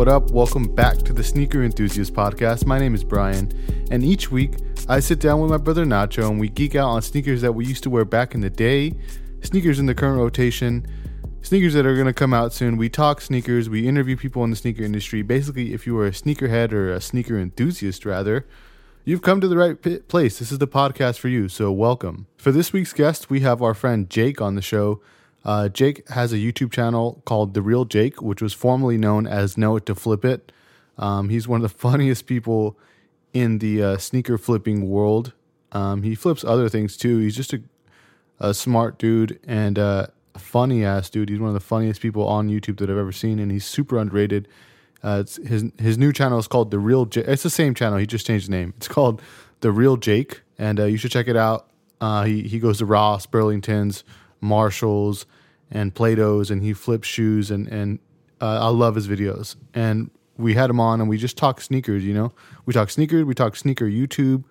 What up? Welcome back to the Sneaker Enthusiast Podcast. My name is Brian, and each week I sit down with my brother Nacho and we geek out on sneakers that we used to wear back in the day, sneakers in the current rotation, sneakers that are going to come out soon. We talk sneakers, we interview people in the sneaker industry. Basically, if you are a sneakerhead or a sneaker enthusiast, rather, you've come to the right place. This is the podcast for you, so welcome. For this week's guest, we have our friend Jake on the show. Uh, Jake has a YouTube channel called The Real Jake, which was formerly known as Know It to Flip It. Um, he's one of the funniest people in the uh, sneaker flipping world. Um, he flips other things too. He's just a, a smart dude and a funny ass dude. He's one of the funniest people on YouTube that I've ever seen, and he's super underrated. Uh, his his new channel is called The Real Jake. It's the same channel. He just changed the name. It's called The Real Jake, and uh, you should check it out. Uh, he he goes to Ross, Burlington's, Marshalls, and Plato's, and he flips shoes, and and uh, I love his videos. And we had him on, and we just talk sneakers. You know, we talk sneakers, we talk sneaker YouTube,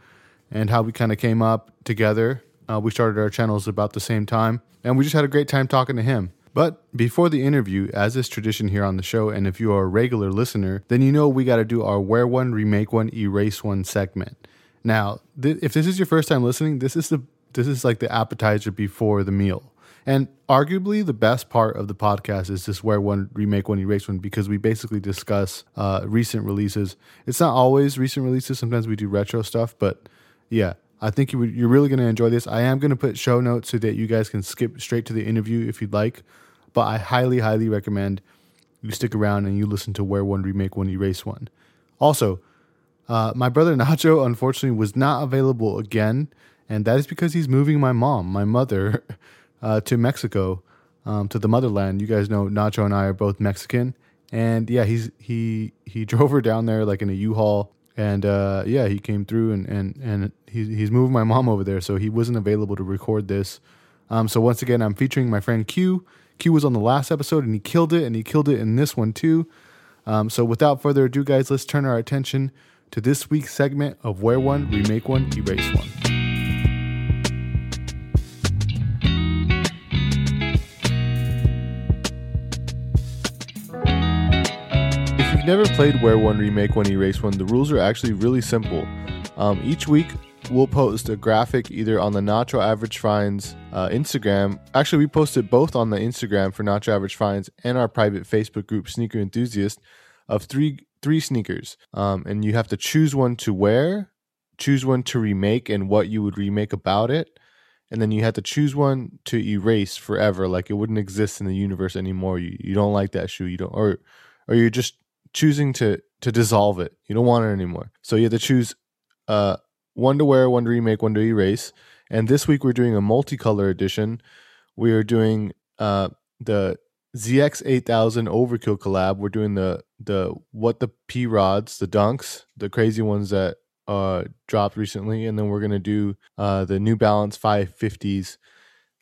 and how we kind of came up together. Uh, we started our channels about the same time, and we just had a great time talking to him. But before the interview, as is tradition here on the show, and if you are a regular listener, then you know we got to do our wear one, remake one, erase one segment. Now, th- if this is your first time listening, this is the this is like the appetizer before the meal. And arguably the best part of the podcast is just where one, remake one, erase one, because we basically discuss uh, recent releases. It's not always recent releases. Sometimes we do retro stuff, but yeah, I think you, you're really going to enjoy this. I am going to put show notes so that you guys can skip straight to the interview if you'd like. But I highly, highly recommend you stick around and you listen to where One, Remake One, Erase One. Also, uh, my brother Nacho unfortunately was not available again, and that is because he's moving my mom, my mother, uh, to Mexico, um, to the motherland. You guys know Nacho and I are both Mexican, and yeah, he's he he drove her down there like in a U-Haul, and uh, yeah, he came through and and and he's he's moving my mom over there, so he wasn't available to record this. Um, so once again, I'm featuring my friend Q. Q was on the last episode and he killed it, and he killed it in this one too. Um, so without further ado, guys, let's turn our attention to this week's segment of Wear One, Remake One, Erase One. Never played Wear One, Remake One, Erase One, the rules are actually really simple. Um, each week, we'll post a graphic either on the Nacho Average Finds uh, Instagram. Actually, we posted both on the Instagram for Nacho Average Finds and our private Facebook group, Sneaker Enthusiast, of three three sneakers, um, and you have to choose one to wear, choose one to remake, and what you would remake about it, and then you have to choose one to erase forever, like it wouldn't exist in the universe anymore. You you don't like that shoe, you don't, or or you're just choosing to to dissolve it. You don't want it anymore. So you have to choose uh one to wear, one to remake, one to erase. And this week we're doing a multicolor edition. We are doing uh the ZX eight thousand Overkill collab. We're doing the the what the P rods, the dunks, the crazy ones that uh dropped recently, and then we're gonna do uh the New Balance five fifties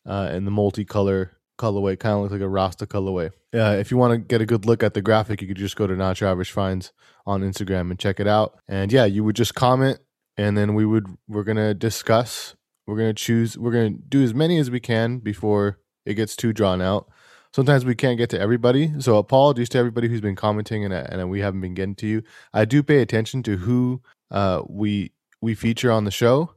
uh in the multicolor colorway, kind of looks like a Rasta colorway. Uh, if you want to get a good look at the graphic, you could just go to Nacho Average Finds on Instagram and check it out. And yeah, you would just comment, and then we would we're gonna discuss. We're gonna choose. We're gonna do as many as we can before it gets too drawn out. Sometimes we can't get to everybody, so apologies to everybody who's been commenting and and we haven't been getting to you. I do pay attention to who uh, we we feature on the show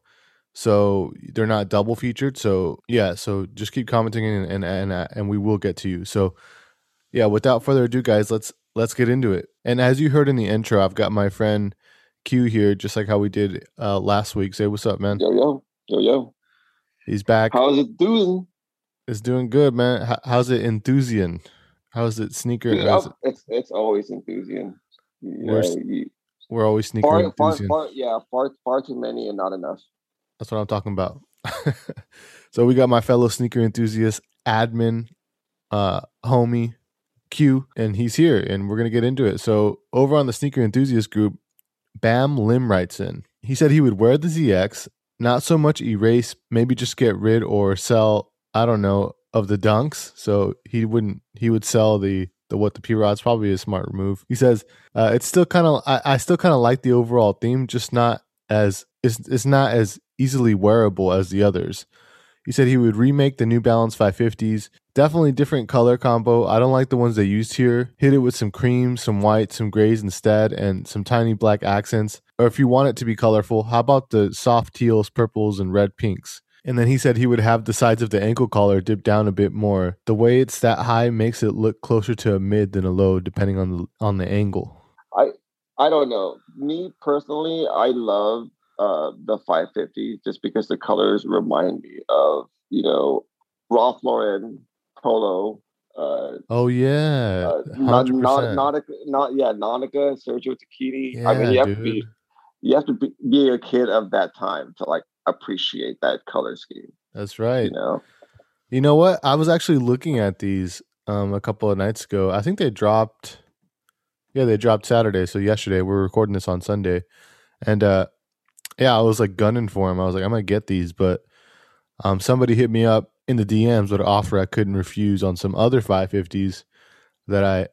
so they're not double featured so yeah so just keep commenting and and and, uh, and we will get to you. So yeah without further ado guys let's let's get into it. And as you heard in the intro i've got my friend q here just like how we did uh last week. Say what's up man. Yo, yo, yo, yo. he's back. How's it doing? it's doing good man. How, how's it enthusian? How's it sneaker? Dude, how's it- it's it's always enthusiasm. You know, We're you- we're always sneaker far, far, enthusian. far, yeah, far, far too many and not enough. That's what I'm talking about. so we got my fellow sneaker enthusiast, admin, uh, homie, Q, and he's here, and we're gonna get into it. So over on the sneaker enthusiast group, Bam Lim writes in. He said he would wear the ZX, not so much erase, maybe just get rid or sell. I don't know of the dunks. So he wouldn't. He would sell the the what the P Rod's probably a smart move. He says uh, it's still kind of. I, I still kind of like the overall theme, just not as it's it's not as easily wearable as the others. He said he would remake the New Balance 550s. Definitely different color combo. I don't like the ones they used here. Hit it with some cream, some white, some grays instead, and some tiny black accents. Or if you want it to be colorful, how about the soft teals, purples, and red pinks? And then he said he would have the sides of the ankle collar dip down a bit more. The way it's that high makes it look closer to a mid than a low, depending on the on the angle. I I don't know. Me personally, I love uh, the 550 just because the colors remind me of you know Ralph Lauren polo. Uh, oh yeah, uh, not, not, not yeah, Nautica, Sergio Tacchini. Yeah, I mean, you have dude. to be you have to be, be a kid of that time to like appreciate that color scheme. That's right. You know, You know what? I was actually looking at these um a couple of nights ago. I think they dropped Yeah, they dropped Saturday, so yesterday. We're recording this on Sunday. And uh yeah, I was like gunning for them. I was like, I'm gonna get these, but um somebody hit me up in the DMs with an offer I couldn't refuse on some other 550s that I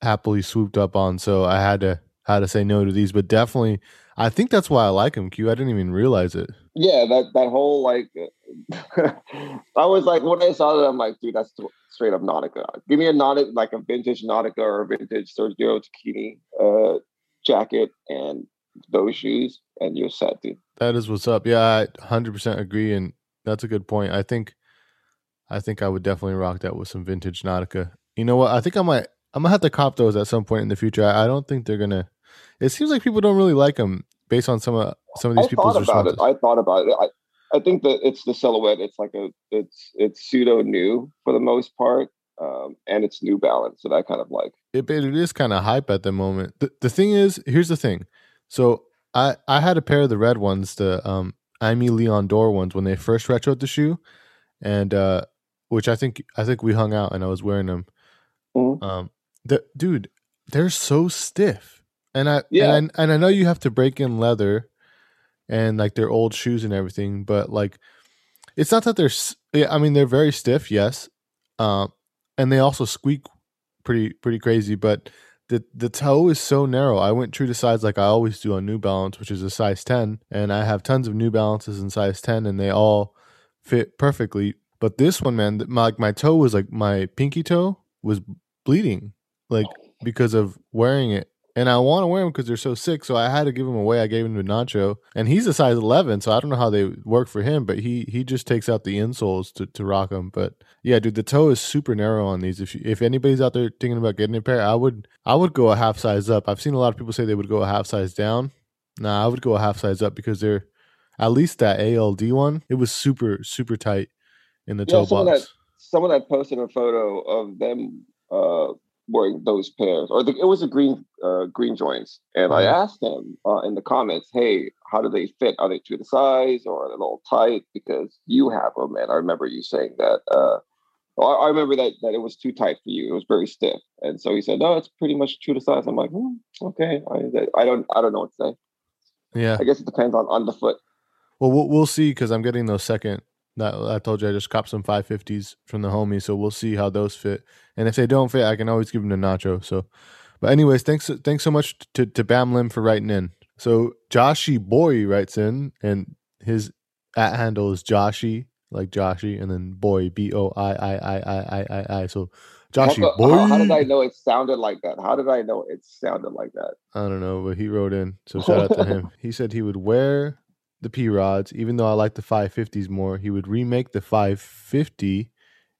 happily swooped up on. So I had to had to say no to these, but definitely I think that's why I like them, Q. I didn't even realize it. yeah, that that whole like, I was like when I saw that, I'm like, dude, that's straight up Nautica. Give me a Nautica, like a vintage Nautica or a vintage Sergio Tacchini uh, jacket and those shoes, and you're set, dude. That is what's up. Yeah, I 100% agree and that's a good point. I think I think I would definitely rock that with some vintage Nautica. You know what? I think I might I'm to have to cop those at some point in the future. I, I don't think they're to It seems like people don't really like them based on some of some of these I people's thought about responses. it. I thought about it. I, I think that it's the silhouette. It's like a it's it's pseudo new for the most part, um, and it's New Balance, that I kind of like it, it is kind of hype at the moment. The, the thing is, here's the thing. So I I had a pair of the red ones, the um Aimé Leon Dore ones when they first retroed the shoe, and uh which I think I think we hung out and I was wearing them. Mhm. Um, the dude, they're so stiff, and I Yeah. and I, and I know you have to break in leather, and like they're old shoes and everything, but like it's not that they're. Yeah, I mean they're very stiff, yes, um, and they also squeak pretty pretty crazy, but the the toe is so narrow. I went true to size like I always do on New Balance, which is a size ten, and I have tons of New Balances in size ten, and they all fit perfectly. But this one, man, my, like my toe was like my pinky toe was bleeding, like oh. because of wearing it. And I want to wear them because they're so sick. So I had to give them away. I gave them to Nacho, and he's a size eleven. So I don't know how they work for him, but he he just takes out the insoles to, to rock them. But yeah, dude, the toe is super narrow on these. If you, if anybody's out there thinking about getting a pair, I would I would go a half size up. I've seen a lot of people say they would go a half size down. Nah, I would go a half size up because they're at least that ALD one. It was super super tight in the Yeah, toe some of box. someone had posted a photo of them uh, wearing those pairs, or the, it was a green uh, green joints, and I Mhm. asked them uh, in the comments, "Hey, how do they fit? Are they true to size, or are they a little tight? Because you have them." And I remember you saying that. Uh, I I remember that that it was too tight for you. It was very stiff, and so he said, "No, it's pretty much true to size." I'm like, hmm, "Okay, I, I don't I don't know what to say. Yeah. I guess it depends on on the foot." Well, we'll we'll see because I'm getting those second. That I told you I just copped some 550s from the homie, so we'll see how those fit. And if they don't fit, I can always give them to Nacho. So, but anyways, thanks thanks so much to to Bam Lim for writing in. So Joshy Boy writes in, and his at handle is Joshy, like Joshy, and then Boy B O I I I I I I. So Joshy how, Boy. how, how did I know it sounded like that? How did I know it sounded like that? I don't know, but he wrote in. So shout out to him. He said he would wear the P rods, even though I like the 550s more. He would remake the 550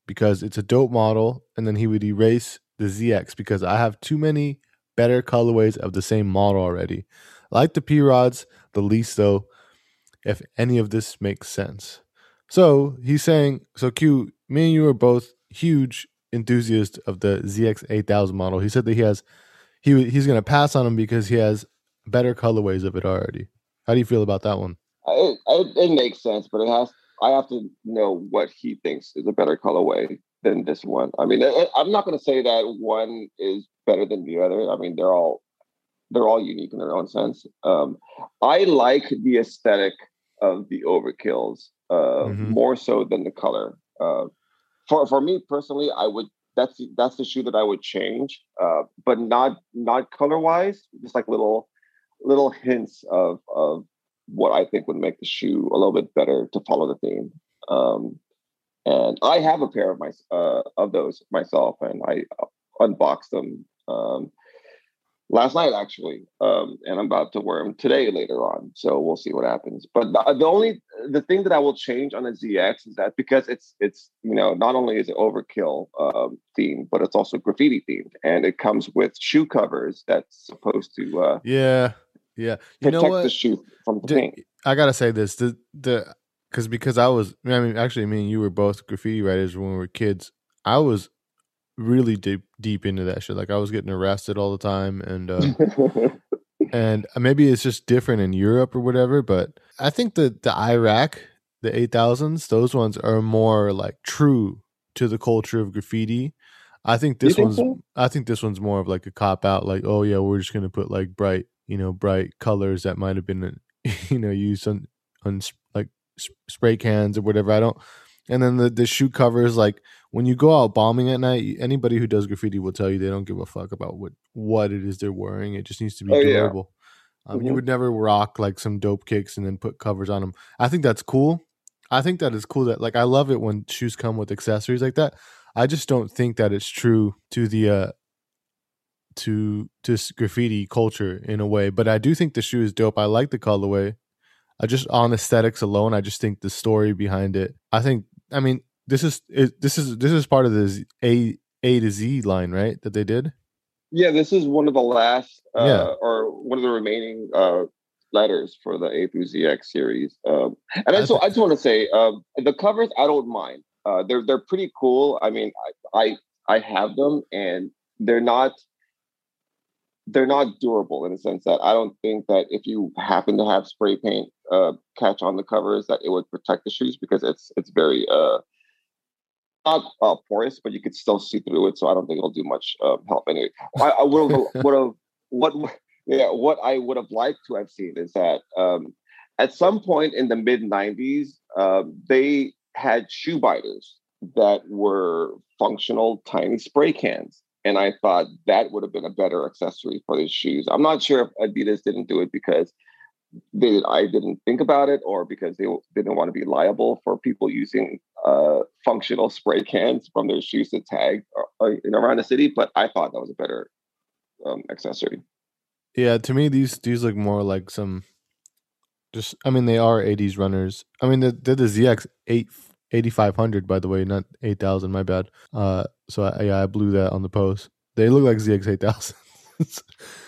because it's a dope model, and then he would erase the ZX because I have too many better colorways of the same model already. I like the P rods the least though, if any of this makes sense. So he's saying, so Q, me and you are both huge enthusiasts of the ZX 8000 model. He said that he has he he's to pass on him because he has better colorways of it already. How do you feel about that one? It, it, it makes sense, but it has. I have to know what he thinks is a better colorway than this one. I mean, I, I'm not going to say that one is better than the other. I mean, they're all they're all unique in their own sense. Um, I like the aesthetic of the overkills uh, Mhm. more so than the color. Uh, for for me personally, I would that's that's the shoe that I would change, uh, but not not color wise. Just like little little hints of of what I think would make the shoe a little bit better to follow the theme. Um, and I have a pair of my uh, of those myself, and I unboxed them um, last night actually, um, and I'm about to wear them today later on. So we'll see what happens. But the, the, only the thing that I will change on a ZX is that because it's it's you know not only is it overkill um, themed, but it's also graffiti themed, and it comes with shoe covers that's supposed to uh, yeah yeah you protect the shoe from the paint. I gotta say this the the because because I was I mean actually me and you were both graffiti writers when we were kids. I was really deep deep into that shit. Like I was getting arrested all the time, and uh, and maybe it's just different in Europe or whatever. But I think the the Iraq, the eight thousands, those ones are more like true to the culture of graffiti. I think this think one's so? I think this one's more of like a cop out. Like oh yeah, we're just gonna put like bright you know bright colors that might have been you know used on on like spray cans or whatever. I don't. And then the the shoe covers like when you go out bombing at night, anybody who does graffiti will tell you they don't give a fuck about what what it is they're wearing. It just needs to be oh, durable. Yeah. Um, mm-hmm. You would never rock like some dope kicks and then put covers on them. I think that's cool. I think that is cool. That like I love it when shoes come with accessories like that. I just don't think that it's true to the uh to to graffiti culture in a way. But I do think the shoe is dope. I like the colorway. I just on aesthetics alone, I just think the story behind it. I think I mean this is it, this is this is part of the A A to Z line, right? That they did. Yeah, this is one of the last, uh, yeah. or one of the remaining uh, letters for the A through ZX series. Um, and I just, I just want to say, um, the covers I don't mind. Uh, they're they're pretty cool. I mean, I, I I have them, and they're not they're not durable in the sense that I don't think that if you happen to have spray paint uh, catch on the covers that it would protect the shoes because it's it's very uh, not uh, porous, but you could still see through it. So I don't think it'll do much uh, help anyway. I, I would have, would have, what, yeah, what I would have liked to have seen is that um, at some point in the mid '90s, um, they had shoe biters that were functional tiny spray cans. And I thought that would have been a better accessory for these shoes. I'm not sure if Adidas didn't do it because they I didn't think about it or because they didn't want to be liable for people using uh, functional spray cans from their shoes to tag uh, in around the city. But I thought that was a better um, accessory. Yeah, to me these these look more like some. Just, I mean, they are 80s runners. I mean, they're, the ZX 8 8500 by the way, not 8000. My bad. Uh, so I, yeah, I blew that on the post. They look like ZX 8000.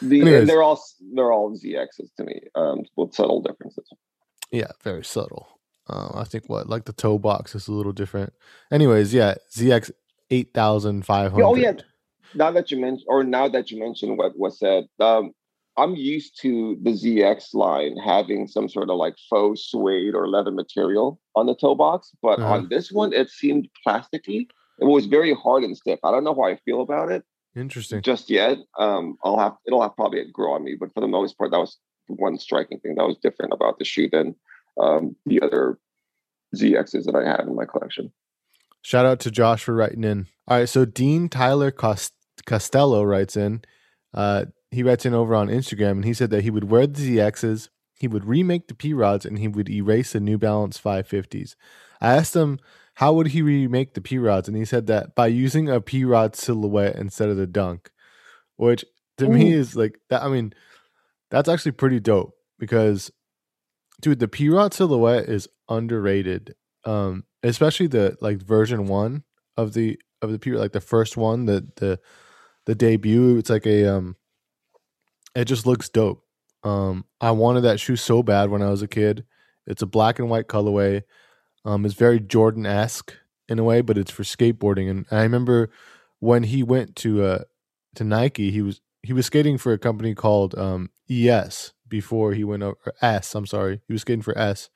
the, they're all they're all ZXs to me, um, with subtle differences. Yeah, very subtle. Uh, I think what like the toe box is a little different. Anyways, yeah, ZX eight thousand five hundred. Oh yeah. Now that you mentioned, or now that you mentioned what was said, um, I'm used to the ZX line having some sort of like faux suede or leather material on the toe box, but uh-huh. on this one, it seemed plasticky. It was very hard and stiff. I don't know how I feel about it. Interesting. Just yet, um, I'll have it'll have probably grow on me, but for the most part, that was one striking thing that was different about the shoe than um, the other ZXs that I had in my collection. Shout out to Josh for writing in. All right, so Dean Tyler Cost- Costello writes in. Uh, he writes in over on Instagram, and he said that he would wear the ZXs, he would remake the P rods, and he would erase the New Balance 550s. I asked him how would he remake the P rods? And he said that by using a P rod silhouette instead of the dunk, which to Ooh. me is like that. I mean, that's actually pretty dope because, dude, the P rod silhouette is underrated. Um, especially the like version one of the of the P like the first one, the the the debut. It's like a um, it just looks dope. Um, I wanted that shoe so bad when I was a kid. It's a black and white colorway. Um, it's very Jordan esque in a way, but it's for skateboarding. And I remember when he went to uh, to Nike, he was he was skating for a company called um, ES before he went over S. I'm sorry, he was skating for S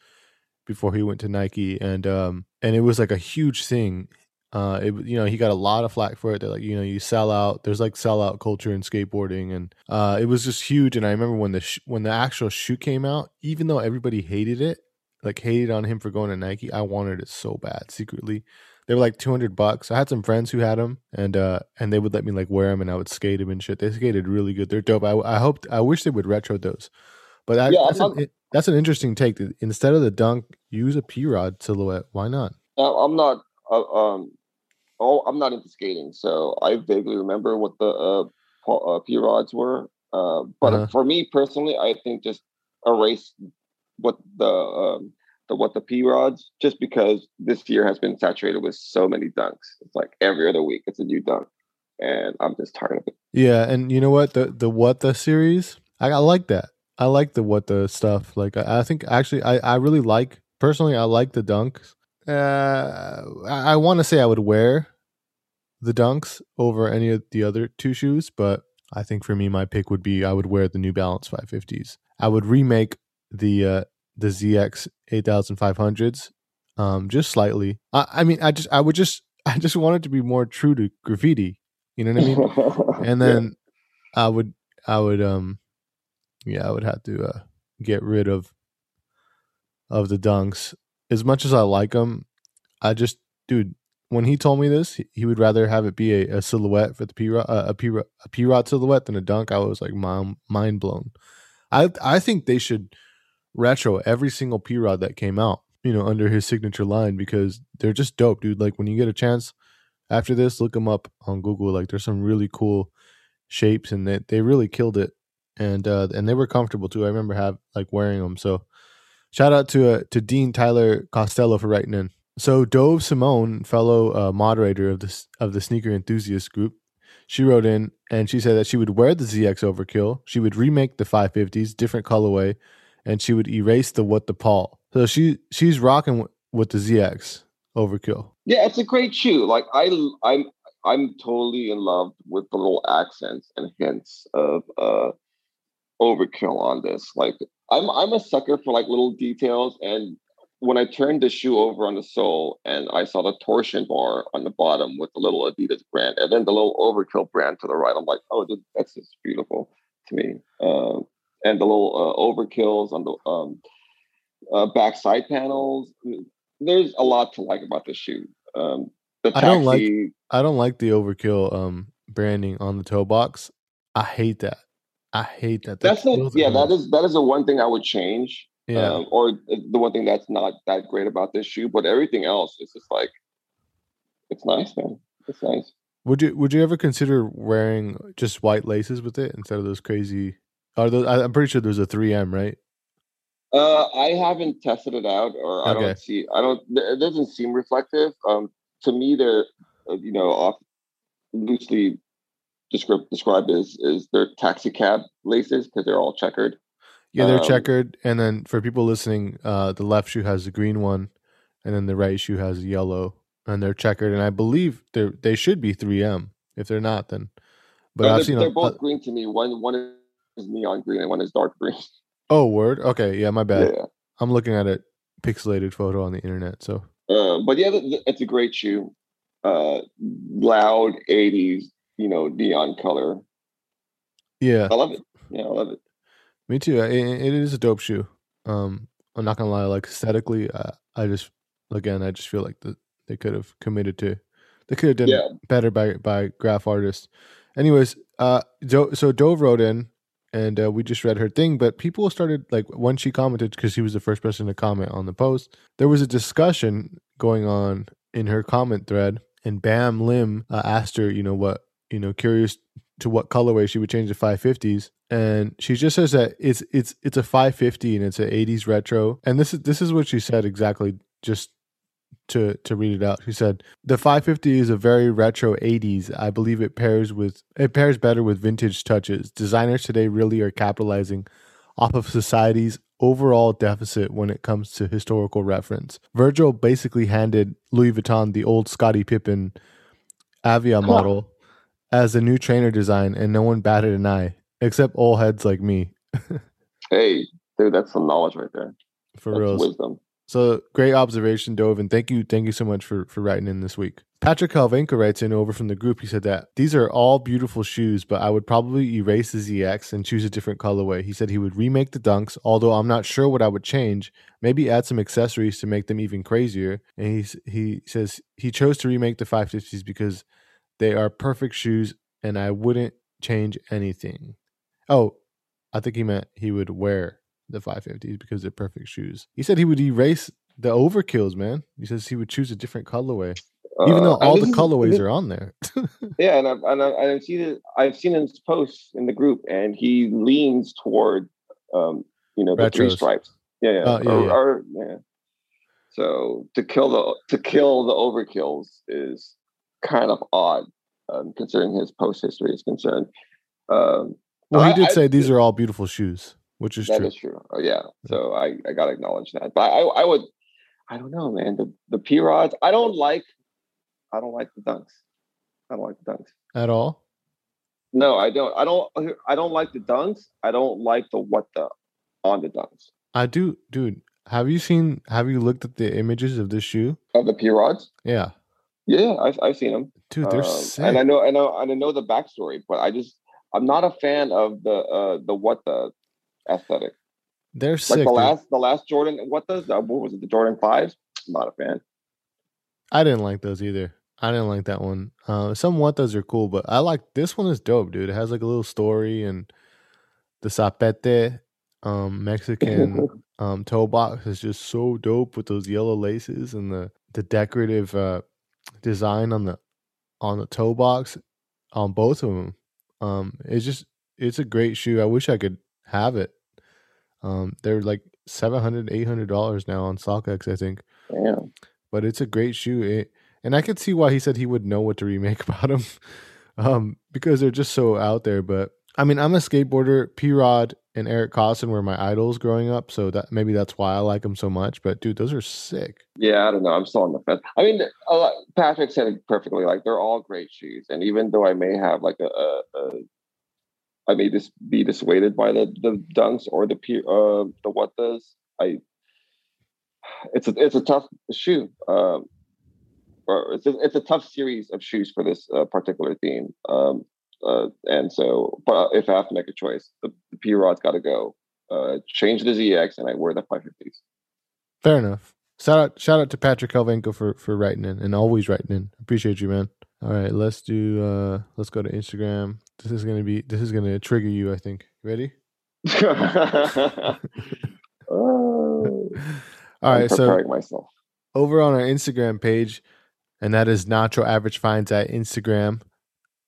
before he went to Nike, and um, and it was like a huge thing. Uh, it you know he got a lot of flack for it. They're like you know you sell out. There's like sell out culture in skateboarding, and uh, it was just huge. And I remember when the sh- when the actual shoe came out, even though everybody hated it, like hated on him for going to Nike. I wanted it so bad secretly. They were like 200 bucks. I had some friends who had them and uh and they would let me like wear them and I would skate them and shit. They skated really good. They're dope. I I hoped I wish they would retro those. But I, yeah, that's, an, that's an interesting take. Instead of the dunk, use a P Rod silhouette. Why not? I'm not uh, um, oh, I'm not into skating, so I vaguely remember what the uh, uh P rods were. Uh, but uh-huh. for me personally, I think just erase what the um, the what the P rods, just because this year has been saturated with so many dunks. It's like every other week, it's a new dunk, and I'm just tired of it. Yeah, and you know what the the what the series, I, I like that. I like the what the stuff. Like I, I think actually, I I really like personally. I like the dunks. Uh, I, I want to say I would wear the dunks over any of the other two shoes, but I think for me, my pick would be I would wear the New Balance 550s. I would remake the uh, the ZX 8500s um, just slightly. I, I mean, I just I would just I just want it to be more true to graffiti. You know what I mean? and then yeah. I would I would um yeah I would have to uh, get rid of of the dunks as much as I like them. I just dude when he told me this, he would rather have it be a, a silhouette for the P uh, a P a P rod silhouette than a dunk. I was like mind mind blown. I I think they should retro every single P rod that came out, you know, under his signature line because they're just dope, dude. Like when you get a chance after this, look them up on Google. Like there's some really cool shapes and they they really killed it, and uh and they were comfortable too. I remember have like wearing them. So shout out to uh, to Dean Tyler Costello for writing in. So Dove Simone, fellow uh, moderator of this of the sneaker enthusiast group, she wrote in and she said that she would wear the ZX Overkill. She would remake the 550s, different colorway, and she would erase the what the Paul. So she she's rocking with the ZX Overkill. Yeah, it's a great shoe. Like I I'm I'm totally in love with the little accents and hints of uh overkill on this. Like I'm I'm a sucker for like little details and when I turned the shoe over on the sole and I saw the torsion bar on the bottom with the little Adidas brand and then the little Overkill brand to the right, I'm like, oh, that's just beautiful to me. Uh, and the little uh, Overkills on the um, uh, back side panels. There's a lot to like about the shoe. Um, the taxi, I don't like I don't like the Overkill um, branding on the toe box. I hate that. I hate that. That's the, yeah. That is that is the one thing I would change yeah. Um, or the one thing that's not that great about this shoe, but everything else is just like it's nice, man. It's nice. Would you would you ever consider wearing just white laces with it instead of those crazy? Are those? I'm pretty sure there's a 3M, right? Uh, I haven't tested it out, or I okay. don't see. I don't. It doesn't seem reflective. Um, to me, they're uh, you know off loosely described described as is their taxi cab laces because they're all checkered. Yeah, they're um, checkered, and then for people listening, uh, the left shoe has the green one, and then the right shoe has yellow, and they're checkered. And I believe they they should be 3M. If they're not, then. But no, I've they're, seen they're a, both uh, green to me. One one is neon green and one is dark green. Oh, word. Okay, yeah, my bad. Yeah. I'm looking at a pixelated photo on the internet. So. Uh, but yeah, it's a great shoe. Uh, loud '80s, you know, neon color. Yeah, I love it. Yeah, I love it. Me too. It, it is a dope shoe. Um, I'm not gonna lie. Like aesthetically, I, I just again, I just feel like the, they could have committed to. They could have done yeah. better by by graph artists. Anyways, uh, Do, so Dove wrote in, and uh, we just read her thing. But people started like when she commented because she was the first person to comment on the post. There was a discussion going on in her comment thread, and Bam Lim uh, asked her, you know what, you know, curious to what colorway she would change the 550s and she just says that it's it's it's a 550 and it's an 80s retro. And this is this is what she said exactly just to to read it out. She said the 550 is a very retro 80s i believe it pairs with it pairs better with vintage touches. Designers today really are capitalizing off of society's overall deficit when it comes to historical reference. Virgil basically handed louis vuitton the old scottie pippen avia model as a new trainer design and no one batted an eye except old heads like me. hey, dude, that's some knowledge right there. For real, wisdom. So great observation, Dove, and thank you, thank you so much for for writing in this week. Patrick Kalvenko writes in over from the group. He said that these are all beautiful shoes, but I would probably erase the ZX and choose a different colorway. He said he would remake the Dunks, although I'm not sure what I would change. Maybe add some accessories to make them even crazier. And he he says he chose to remake the 550s because they are perfect shoes, and I wouldn't change anything. Oh, I think he meant he would wear the 550s because they're perfect shoes. He said he would erase the overkills, man. He says he would choose a different colorway. Even though Uh, all the colorways are on there. Yeah, and I've and I've, I've seen it. I've seen his posts in the group, and he leans toward, um, you know, the three stripes. Yeah, yeah, Oh, yeah, or, yeah. or- yeah. So to kill the to kill the overkills is kind of odd, um, considering his post history is concerned. Um, well, he did I- say these are all beautiful shoes, which is That true. is true. Oh, yeah. So I, I gotta acknowledge that. But I, I would I don't know, man. The the P rods, I don't like I don't like the dunks. I don't like the dunks. At all? No, I don't. I don't I don't like the dunks. I don't like the what the on the dunks. I do, dude. Have you seen? Have you looked at the images of this shoe? Of the P rods? Yeah, Yeah, I've I've seen them. dude, they're Um, sick. and I know I know and I know the backstory, but I just I'm not a fan of the uh the what the aesthetic. they're Like sick. the dude. last the last Jordan what the what was it, the Jordan fives? Not a fan. I didn't like those either. I didn't like that one. Uh, some what those are cool, but I like this one is dope, dude. It has like a little story and the sarape, um, Mexican um toe box is just so dope with those yellow laces and the the decorative uh design on the on the toe box on both of them. Um, it's just it's a great shoe. I wish I could have it. Um, they're like 700 800 dollars now on StockX, I think Damn. but it's a great shoe. It, and I could see why he said he would know what to remake about them, um, because they're just so out there. But I mean, I'm a skateboarder. P Rod and Eric Koston were my idols growing up, so that maybe that's why I like them so much. But dude, those are sick. Yeah, I don't know. I'm still on the fence. I mean, Patrick said it perfectly. Like they're all great shoes, and even though I may have like a, a, a I may just be dissuaded by the the dunks or the P, uh the what does I. It's a it's a tough shoe. Um, or it's a, it's a tough series of shoes for this uh, particular theme. Um, uh, and so, but if I have to make a choice, the, the P Rod's got to go. Uh, change the ZX, and I wear the 550s. Fair enough. Shout out, shout out to Patrick Helvenko for for writing in and always writing in. Appreciate you, man. All right, let's do. uh Let's go to Instagram. This is gonna be. This is gonna trigger you. I think. Ready? oh, All right. So myself. over on our Instagram page, and that is Nacho Average Finds at Instagram,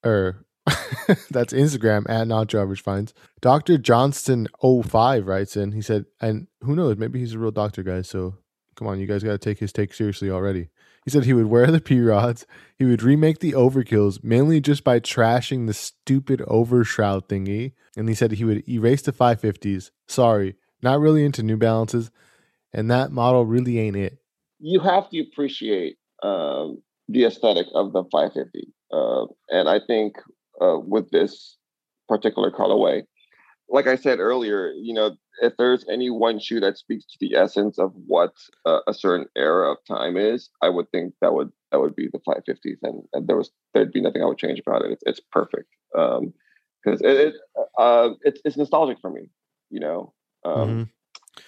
or that's Instagram at Nacho Average Finds. Dr. Johnston 05 writes in, he said, and who knows, maybe he's a real doctor, guys. So come on, you guys got to take his take seriously already. He said he would wear the P rods, he would remake the overkills mainly just by trashing the stupid overshroud thingy. And he said he would erase the 550s. Sorry, not really into New Balances. And that model really ain't it. You have to appreciate um, the aesthetic of the 550, uh, and I think uh, with this particular colorway, like I said earlier, you know, if there's any one shoe that speaks to the essence of what uh, a certain era of time is, I would think that would that would be the 550s, and, and there was there'd be nothing I would change about it. It's, it's perfect because it, it uh, it's it's nostalgic for me, you know. Um, Mhm.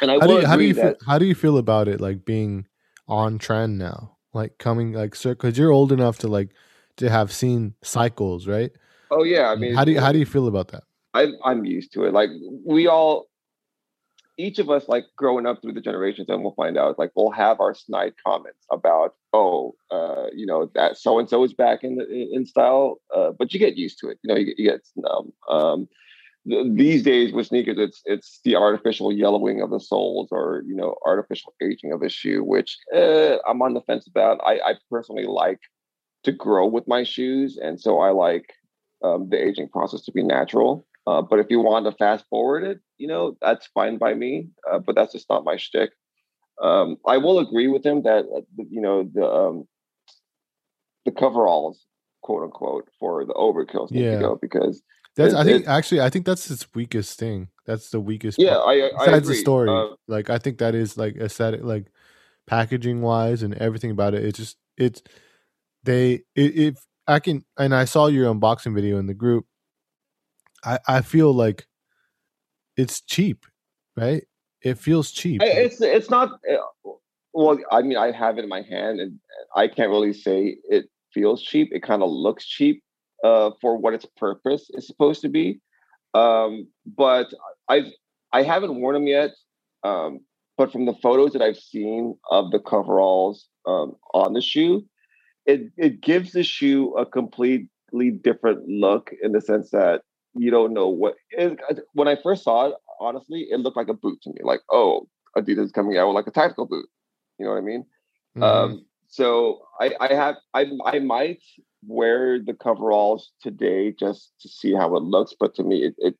And I how do you, how do you that feel, how do you feel about it like being on trend now like coming like sir because you're old enough to like to have seen cycles right oh yeah, I mean, how do you how do you feel about that I, I'm used to it. Like we all, each of us, like growing up through the generations, and we'll find out. Like we'll have our snide comments about, oh, uh, you know, that so and so is back in the, in style. Uh, but you get used to it. You know, you, you get numb. Um, these days with sneakers, it's it's the artificial yellowing of the soles, or you know, artificial aging of the shoe, which uh, I'm on the fence about. I, I personally like to grow with my shoes, and so I like um, the aging process to be natural. Uh, but if you want to fast forward it, you know, that's fine by me. Uh, but that's just not my shtick. Um, I will agree with him that uh, you know the um, the coveralls, quote unquote, for the overkills need to go because that's It- i think it- actually i think that's its weakest thing that's the weakest yeah, part. I, I besides the story Uh, like i think that is like aesthetic like packaging wise and everything about it it's just it's they it, if i can and i saw your unboxing video in the group i i feel like it's cheap right it feels cheap it's it's not. uh, Well, I mean, I have it in my hand, and I can't really say it feels cheap. It kind of looks cheap uh, for what its purpose is supposed to be. Um, but I've I haven't worn them yet. Um, but from the photos that I've seen of the coveralls um, on the shoe, it it gives the shoe a completely different look in the sense that you don't know what. It, when I first saw it, honestly, it looked like a boot to me. Like, oh, Adidas is coming out with like a tactical boot. You know what I mean? Mm-hmm. Um, so I, I have I I might wear the coveralls today just to see how it looks, but to me, it, it,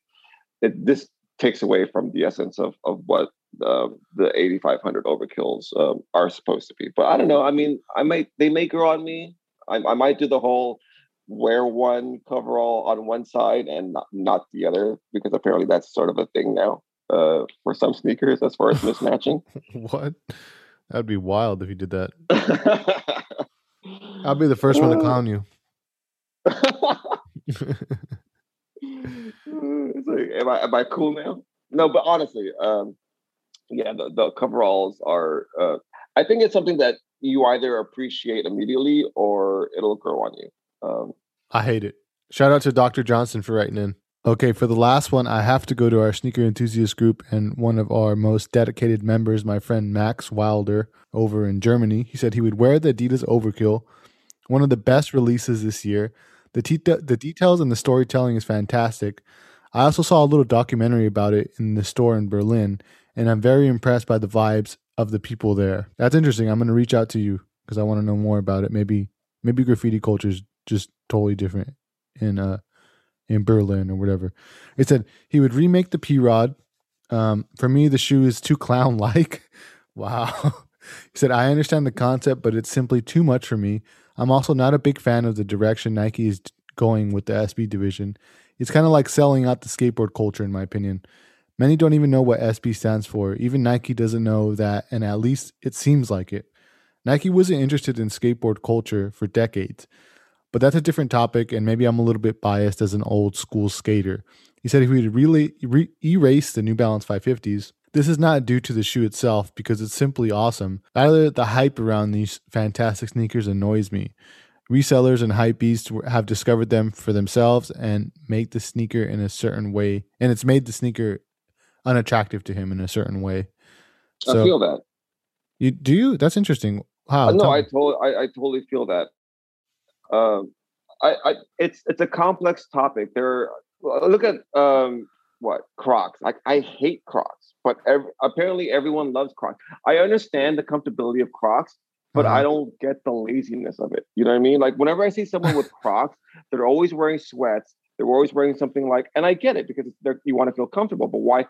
it this takes away from the essence of of what uh, the 8500 overkills um, are supposed to be. But I don't know. I mean, I might they may grow on me. I, I might do the whole wear one coverall on one side and not, not the other because apparently that's sort of a thing now uh, for some sneakers as far as mismatching. what? That'd be wild if you did that. I'll be the first one to clown you. it's like, am I am I cool now? No, but honestly, um, yeah, the, the coveralls are. Uh, I think it's something that you either appreciate immediately or it'll grow on you. Um, I hate it. Shout out to Dr. Johnson for writing in. Okay, for the last one, I have to go to our sneaker enthusiast group and one of our most dedicated members, my friend Max Wilder over in Germany. He said he would wear the Adidas Overkill, one of the best releases this year. The, te- the details and the storytelling is fantastic. I also saw a little documentary about it in the store in Berlin, and I'm very impressed by the vibes of the people there. That's interesting. I'm going to reach out to you because I want to know more about it. Maybe maybe graffiti culture is just totally different in uh in Berlin or whatever. It said he would remake the P Rod. Um, for me, the shoe is too clown like. wow. he said, I understand the concept, but it's simply too much for me. I'm also not a big fan of the direction Nike is going with the SB division. It's kind of like selling out the skateboard culture, in my opinion. Many don't even know what SB stands for. Even Nike doesn't know that, and at least it seems like it. Nike wasn't interested in skateboard culture for decades. But that's a different topic, and maybe I'm a little bit biased as an old school skater. He said if we really re- erase the New Balance 550s, this is not due to the shoe itself because it's simply awesome. Rather, the hype around these fantastic sneakers annoys me. Resellers and hype beasts have discovered them for themselves and make the sneaker in a certain way, and it's made the sneaker unattractive to him in a certain way. So, I feel that. You do you? That's interesting. How? No, I totally, I, I totally feel that. Um, I, I, it's it's a complex topic. There, look at um, what Crocs. Like I hate Crocs, but every, apparently everyone loves Crocs. I understand the comfortability of Crocs, but uh-huh. I don't get the laziness of it. You know what I mean? Like whenever I see someone with Crocs, they're always wearing sweats. They're always wearing something like, and I get it because you want to feel comfortable. But why?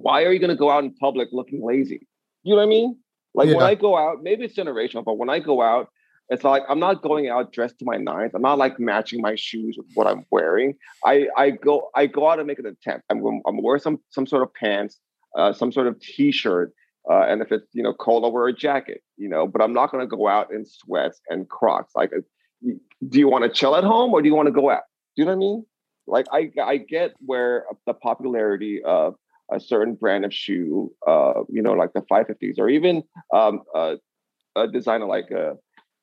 Why are you going to go out in public looking lazy? You know what I mean? Like yeah. when I go out, maybe it's generational, but when I go out it's like I'm not going out dressed to my nines. I'm not like matching my shoes with what I'm wearing. I I go I go out and make an attempt. I'm going I'm wear some some sort of pants, uh, some sort of t-shirt, uh, and if it's you know cold, I'll wear a jacket. You know, but I'm not going to go out in sweats and Crocs. Like, uh, do you want to chill at home or do you want to go out? Do you know what I mean? Like I I get where the popularity of a certain brand of shoe, uh, you know, like the 550s, or even um, uh, a designer like a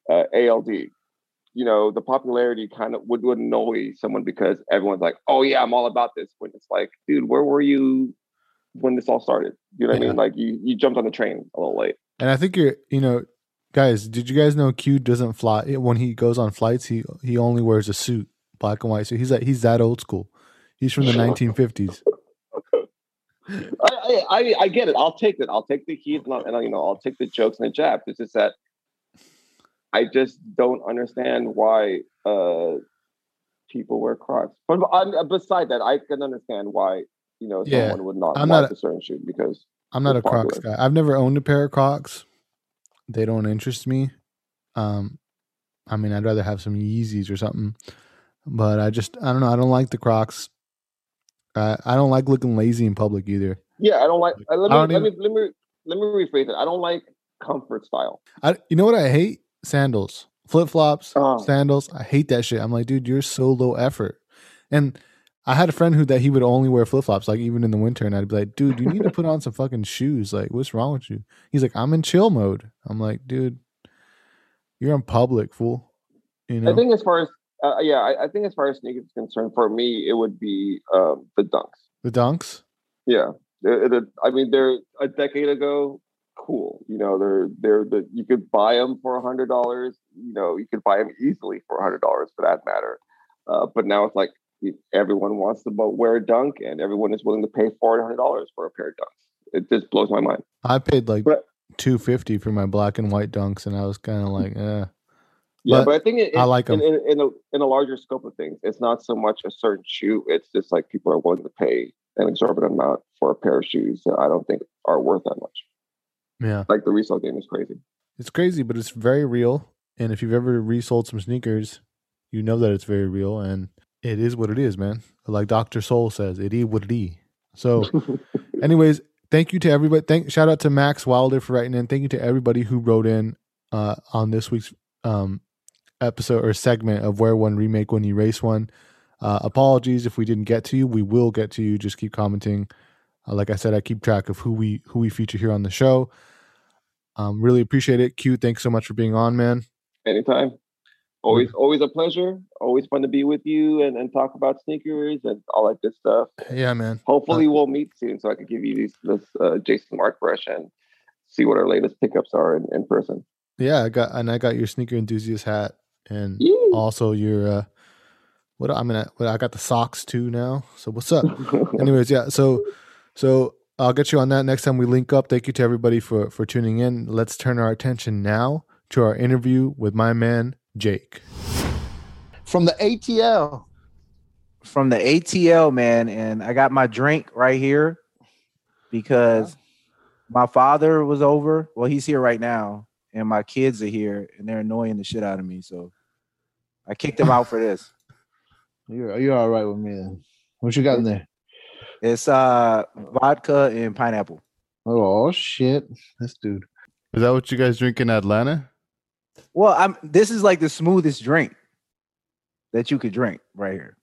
uh, uh, ALD, you know, the popularity kind of would, would annoy someone because everyone's like, oh, yeah, I'm all about this. When it's like, dude, where were you when this all started? You know what yeah. I mean? Like, you, you jumped on the train a little late. And I think you're, you know, guys, did you guys know Q doesn't fly when he goes on flights? He he only wears a suit, black and white. So he's like he's that old school. He's from the 1950s. I, I, I get it. I'll take it. I'll take the heat and, and you know I'll take the jokes and the jabs. It's just that I just don't understand why uh, people wear Crocs. But uh, beside that, I can understand why you know yeah, someone would not I'm like not a, a certain shoe because I'm not a popular. Crocs guy. I've never owned a pair of Crocs. They don't interest me. Um, I mean, I'd rather have some Yeezys or something. But I just, I don't know. I don't like the Crocs. Uh, I don't like looking lazy in public either. Yeah, I don't like. Uh, let, me, let, even, me, let me let me rephrase it. I don't like comfort style. I, you know what I hate? sandals, flip flops, oh. sandals. I hate that shit. I'm like, dude, you're so low effort. And I had a friend who that he would only wear flip flops, like even in the winter, and I'd be like, dude, you need to put on some fucking shoes. Like, what's wrong with you? He's like, I'm in chill mode. I'm like, dude, you're in public, fool. You know. I think as far as uh, yeah, I, I, think as far as sneakers is concerned, for me, it would be um, the dunks. The dunks. Yeah, I mean, they're a decade ago cool. You know, they're they're the you could buy them for a hundred dollars. You know, you could buy them easily for a hundred dollars for that matter. Uh, but now it's like everyone wants to wear a dunk, and everyone is willing to pay four hundred dollars for a pair of dunks. It just blows my mind. I paid like two fifty for my black and white dunks, and I was kind of like, eh. Yeah, but, but I think it, I like in, in, in, a, in a larger scope of things. It's not so much a certain shoe; it's just like people are willing to pay an exorbitant amount for a pair of shoes that I don't think are worth that much. Yeah, like the resale game is crazy. It's crazy, but it's very real. And if you've ever resold some sneakers, you know that it's very real, and it is what it is, man. Like Doctor Soul says, it is what it is. So, anyways, thank you to everybody. Thank shout out to Max Wilder for writing in. Thank you to everybody who wrote in uh, on this week's um, episode or segment of Wear One Remake When You Race One. Uh, apologies if we didn't get to you. We will get to you. Just keep commenting. Uh, like I said, I keep track of who we who we feature here on the show. Um, really appreciate it. Q, thanks so much for being on, man. Anytime. Always, always a pleasure. Always fun to be with you and, and talk about sneakers and all that good stuff. Yeah, man. Hopefully, uh, we'll meet soon so I can give you these, this uh, Jason Markk brush and see what our latest pickups are in, in person. Yeah, I got and I got your sneaker enthusiast hat and also your uh what I mean I, I got the socks too now. So what's up? Anyways, yeah. So so I'll get you on that next time we link up. Thank you to everybody for for tuning in. Let's turn our attention now to our interview with my man Jake from the ATL. From the ATL, man, and I got my drink right here because my father was over. Well, he's here right now, and my kids are here and they're annoying the shit out of me. So I kicked them out for this. You're you're all right with me then. What you got in there? It's uh vodka and pineapple. Oh shit. This dude. Is that what you guys drink in Atlanta? Well, I'm this is like the smoothest drink that you could drink right here.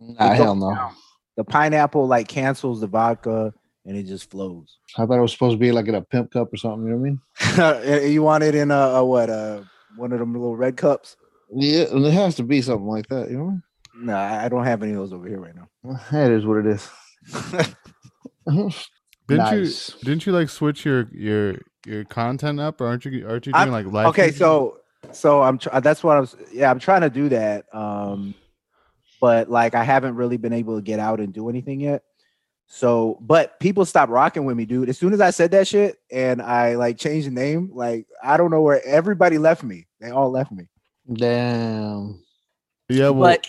Nah, hell no. The pineapple like cancels the vodka and it just flows. I thought it was supposed to be like in a pimp cup or something. You know what I mean? you want it in a, a what? Uh, one of them little red cups? Yeah, it has to be something like that. You know? No, I don't have any of those over here right now. That is what it is. didn't nice. you? Didn't you like switch your your your content up, or aren't you? Aren't you doing I'm, like live? Okay, so so I'm. Tr- that's what I was. Yeah, I'm trying to do that. Um, but like I haven't really been able to get out and do anything yet. So, but people stopped rocking with me, dude. As soon as I said that shit and I like changed the name, like I don't know where everybody left me. They all left me. Damn. Yeah, well, but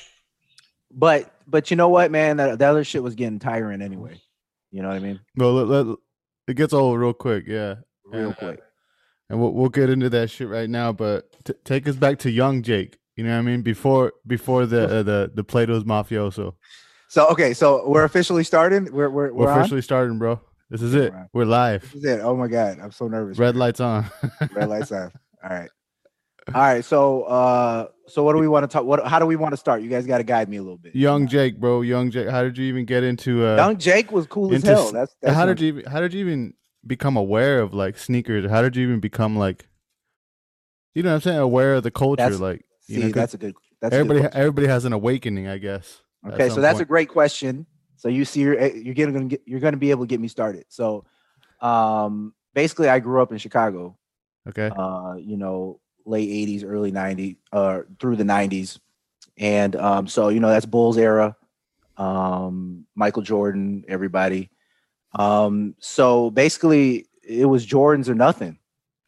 but but you know what, man? That, the other shit was getting tiring anyway. You know what I mean? No, let, let, it gets old real quick. Yeah, real and, quick. And we'll we'll get into that shit right now. But t- take us back to young Jake. You know what I mean? Before before the uh, the the Plato's mafioso. So okay, so we're officially starting. We're we're, we're, we're officially starting, bro. This is it. We're live. This is it. Oh my god, I'm so nervous. Red lights on. Red lights on. All right. All right. So uh so what do we want to talk what how do we want to start? You guys got to guide me a little bit. Young Jake, bro. Young Jake. How did you even get into uh Young Jake was cool as hell. That's, that's how did you how did you even become aware of like sneakers? How did you even become like you know what I'm saying, aware of the culture that's, like you see, know, that's a good that's everybody good everybody has an awakening, I guess. Okay, so that's point. a great question. So you see, you're, you're gonna get, you're going to be able to get me started. So, um, basically, I grew up in Chicago. Okay. Uh, you know, late '80s, early '90s, uh, through the '90s, and um, so you know that's Bulls era. Um, Michael Jordan, everybody. Um, so basically, it was Jordans or nothing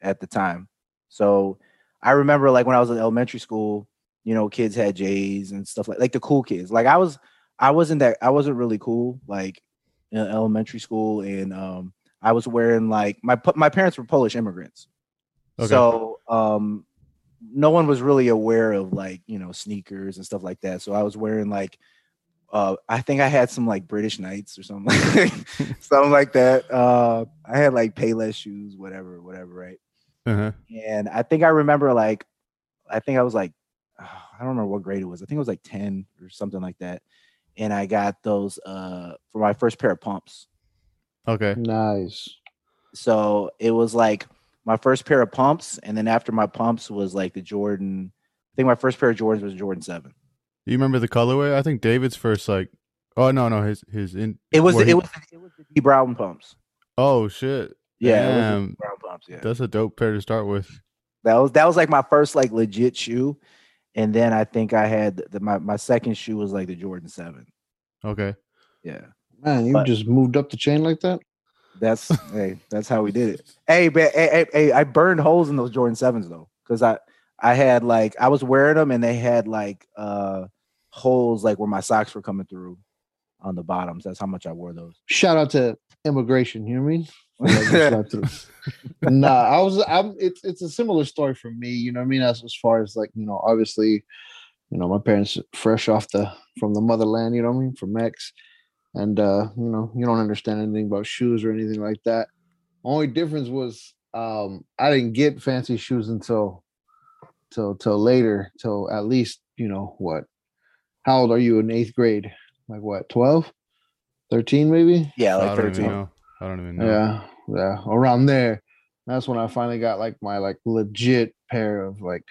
at the time. So I remember, like when I was in elementary school, you know, kids had J's and stuff like like the cool kids. Like I was I wasn't that I wasn't really cool like in elementary school and um I was wearing like my my parents were Polish immigrants. Okay. So um no one was really aware of like, you know, sneakers and stuff like that. So I was wearing like uh I think I had some like British Knights or something like something like that. Uh I had like Payless shoes, whatever, whatever, right? Uh-huh. And I think I remember like I think I was like I don't remember what grade it was. I think it was like 10 or something like that. And I got those uh for my first pair of pumps. Okay. Nice. So it was like my first pair of pumps, and then after my pumps was like the Jordan. I think my first pair of Jordans was Jordan Seven. Do you remember the colorway? I think David's first like. Oh no no his his in. It was the, he, it was it was the Dee Brown pumps. Oh shit! Yeah, it Damn. brown pumps. Yeah, That's a dope pair to start with. that was that was like my first like legit shoe, and then I think I had the, my my second shoe was like the Jordan Seven. Okay. Yeah, Man, you But- just moved up the chain like that. that's hey, that's how we did it. Hey, but hey, hey, hey, I burned holes in those Jordan Sevens though, because I I had like I was wearing them and they had like uh holes like where my socks were coming through on the bottoms. That's how much I wore those. Shout out to immigration. You know what I mean? For letting me slide through. nah, I was. I'm. It's it's a similar story for me. You know what I mean? As as far as like you know, obviously, you know, my parents fresh off the from the motherland. You know what I mean? From Mex, and uh, you know, you don't understand anything about shoes or anything like that. Only difference was um I didn't get fancy shoes until till till later, till at least you know what. How old are you in eighth grade? Like what, 12? 13 maybe? Yeah, like thirteen. know. I don't even know. Yeah, yeah, around there. That's when I finally got like my like legit pair of like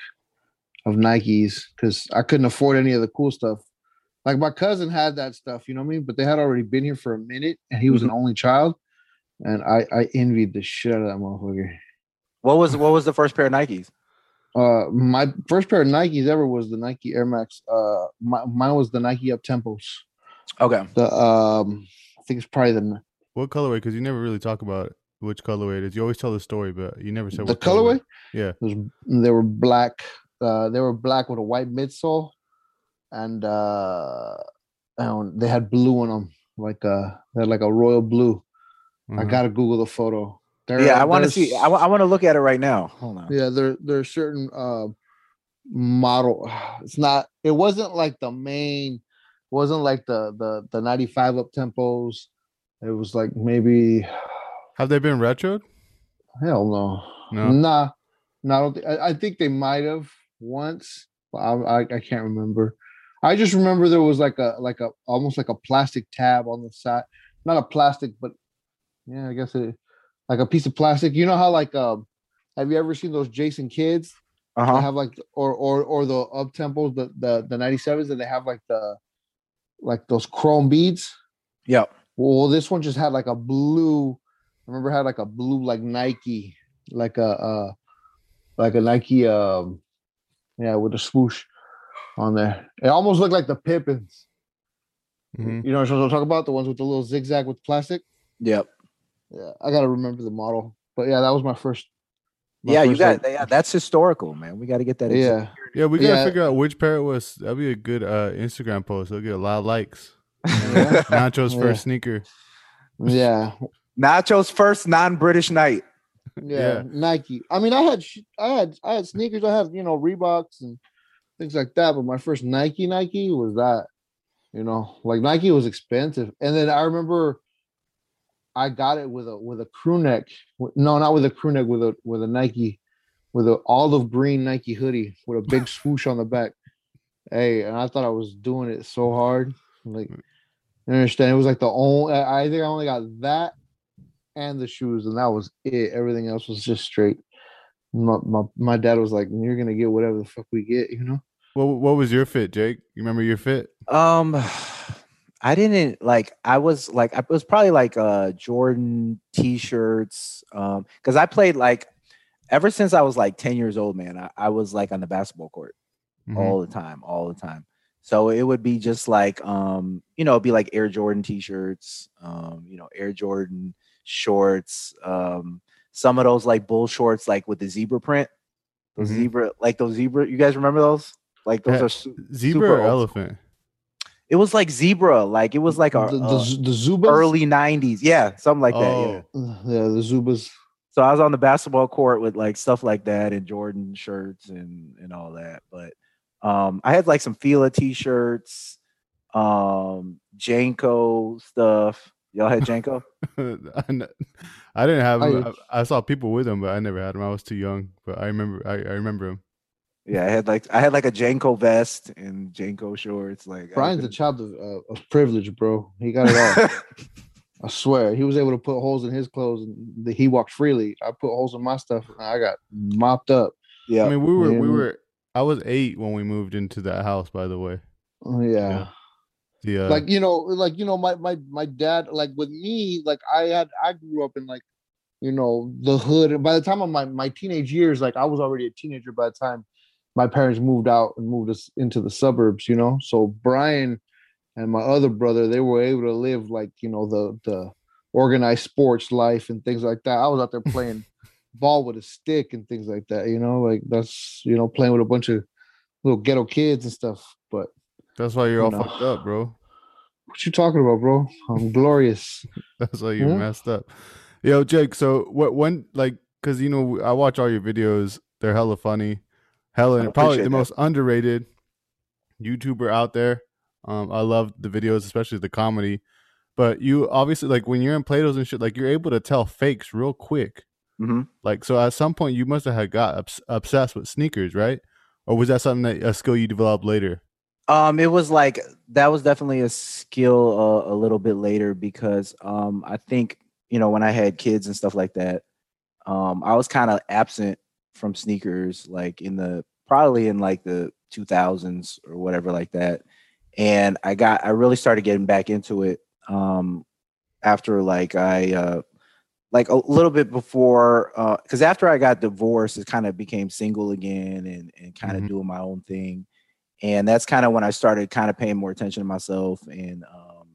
of Nikes because I couldn't afford any of the cool stuff. Like my cousin had that stuff, you know what I mean? But they had already been here for a minute, and he was an only child, and I I envied the shit out of that motherfucker. What was what was the first pair of Nikes? Uh, my first pair of Nikes ever was the Nike Air Max. Uh, my, mine was the Nike Uptempos. Okay. The um, I think it's probably the What colorway? Because you never really talk about which colorway it is. You always tell the story, but you never said the what colorway. Yeah. Was, they were black. Uh, they were black with a white midsole, and uh, and they had blue on them, like uh, they had like a royal blue. I Mhm. gotta Google the photo. There- Yeah, I want to see. I, want to look at it right now. Hold on. Yeah, there there are certain uh, model. It's not. It wasn't like the main. Wasn't like the the the 95 up tempos. It was like maybe Have they been retroed? hell no. No. Nah, no, I, don't thi- I, I think they might have once, but I, I I can't remember. I just remember there was like a like a almost like a plastic tab on the side, not a plastic, but yeah, I guess it like a piece of plastic. You know how like um, have you ever seen those Jason kids? Uh-huh. have like or or or the Uptempos the the the ninety sevens, and they have like the like those chrome beads. Yep. Well, this one just had like a blue. I remember it had like a blue like Nike, like a uh like a Nike um yeah with a swoosh on there. It almost looked like the Pippens. Mhm. You know what I'm talking about? The ones with the little zigzag with plastic. Yep. Yeah, I gotta remember the model. But yeah, that was my first. my Yeah, you got. like- Yeah, that's historical, man. We got to get that. yeah. Yeah, we gotta Yeah. figure out which pair it was. That'd be a good uh, Instagram post. It'll get a lot of likes. Yeah. Nacho's Yeah. first sneaker. Yeah, Nacho's first non-British Knight. yeah, Yeah. Nike. I mean, I had, I had, I had sneakers. I had, you know, Reeboks and things like that. But my first Nike, Nike was that. You know, like Nike was expensive, and then I remember I got it with a with a crew neck. No, not with a crew neck. With a with a Nike, with a olive green Nike hoodie with a big swoosh on the back. Hey, and I thought I was doing it so hard. Like, you understand? It was like the only. I I think I only got that and the shoes, and that was it. Everything else was just straight. My, my, my dad was like, "You're gonna get whatever the fuck we get," you know. What What was your fit, Jake? You remember your fit? Um, I didn't like. I was like, I was probably like uh Jordan t-shirts. Um, because I played like ever since I was like ten years old, man. I, I was like on the basketball court Mhm. all the time, all the time. So it would be just like um, you know, it'd be like Air Jordan t-shirts, um, you know, Air Jordan shorts, um, some of those like bull shorts, like with the zebra print, those Mhm. zebra, like those zebra. You guys remember those? Like those Yeah. are su- Zebra super or old elephant? it was like zebra, like it was like a, the, the, a Z- the Zubaz, early '90s, yeah, something like that. Yeah. Oh, Uh, yeah, the Zubaz. So I was on the basketball court with like stuff like that and Jordan shirts and and all that. But um, I had like some Fila t-shirts, um, JNCO stuff. Y'all had JNCO? I didn't have him. I- I, I saw people with him, but I never had him. I was too young. But I remember. I, I remember him. yeah, I had like I had like a JNCO vest and JNCO shorts. Like I Brian's a child of, uh, of privilege, bro. He got it all. I swear, he was able to put holes in his clothes, and the, he walked freely. I put holes in my stuff, and I got mopped up. yeah, I mean, we were we were. I was eight when we moved into that house. By the way, Oh, yeah. the uh, like you know like you know my my my dad like with me like i had i grew up in like you know, the hood. And by the time of my my teenage years, like I was already a teenager by the time my parents moved out and moved us into the suburbs. You know, so Brian and my other brother, they were able to live like you know the the organized sports life and things like that. I was out there playing ball with a stick and things like that. You know, like that's you know playing with a bunch of little ghetto kids and stuff. But That's why you're You all know. fucked up, bro. what you talking about, bro? I'm glorious. That's why you're Yeah. messed up. Yo, Jake. So what? When like, cause you know, I watch all your videos. They're hella funny, hella probably the that. most underrated YouTuber out there. Um, I love the videos, especially the comedy. But you obviously like when you're in Plato's and shit, like you're able to tell fakes real quick. Hmm Like, so at some point you must have had got obs- obsessed with sneakers, right? Or was that something that a skill you developed later? Um, it was like that was definitely a skill uh, a little bit later because um, I think you know when I had kids and stuff like that, um, I was kind of absent from sneakers, like in the probably in like the 2000s or whatever like that, and I got I really started getting back into it um, after like I uh, like a little bit before because after I got divorced, it kind of became single again and and kind of Mhm. doing my own thing and that's kind of when I started kind of paying more attention to myself and um,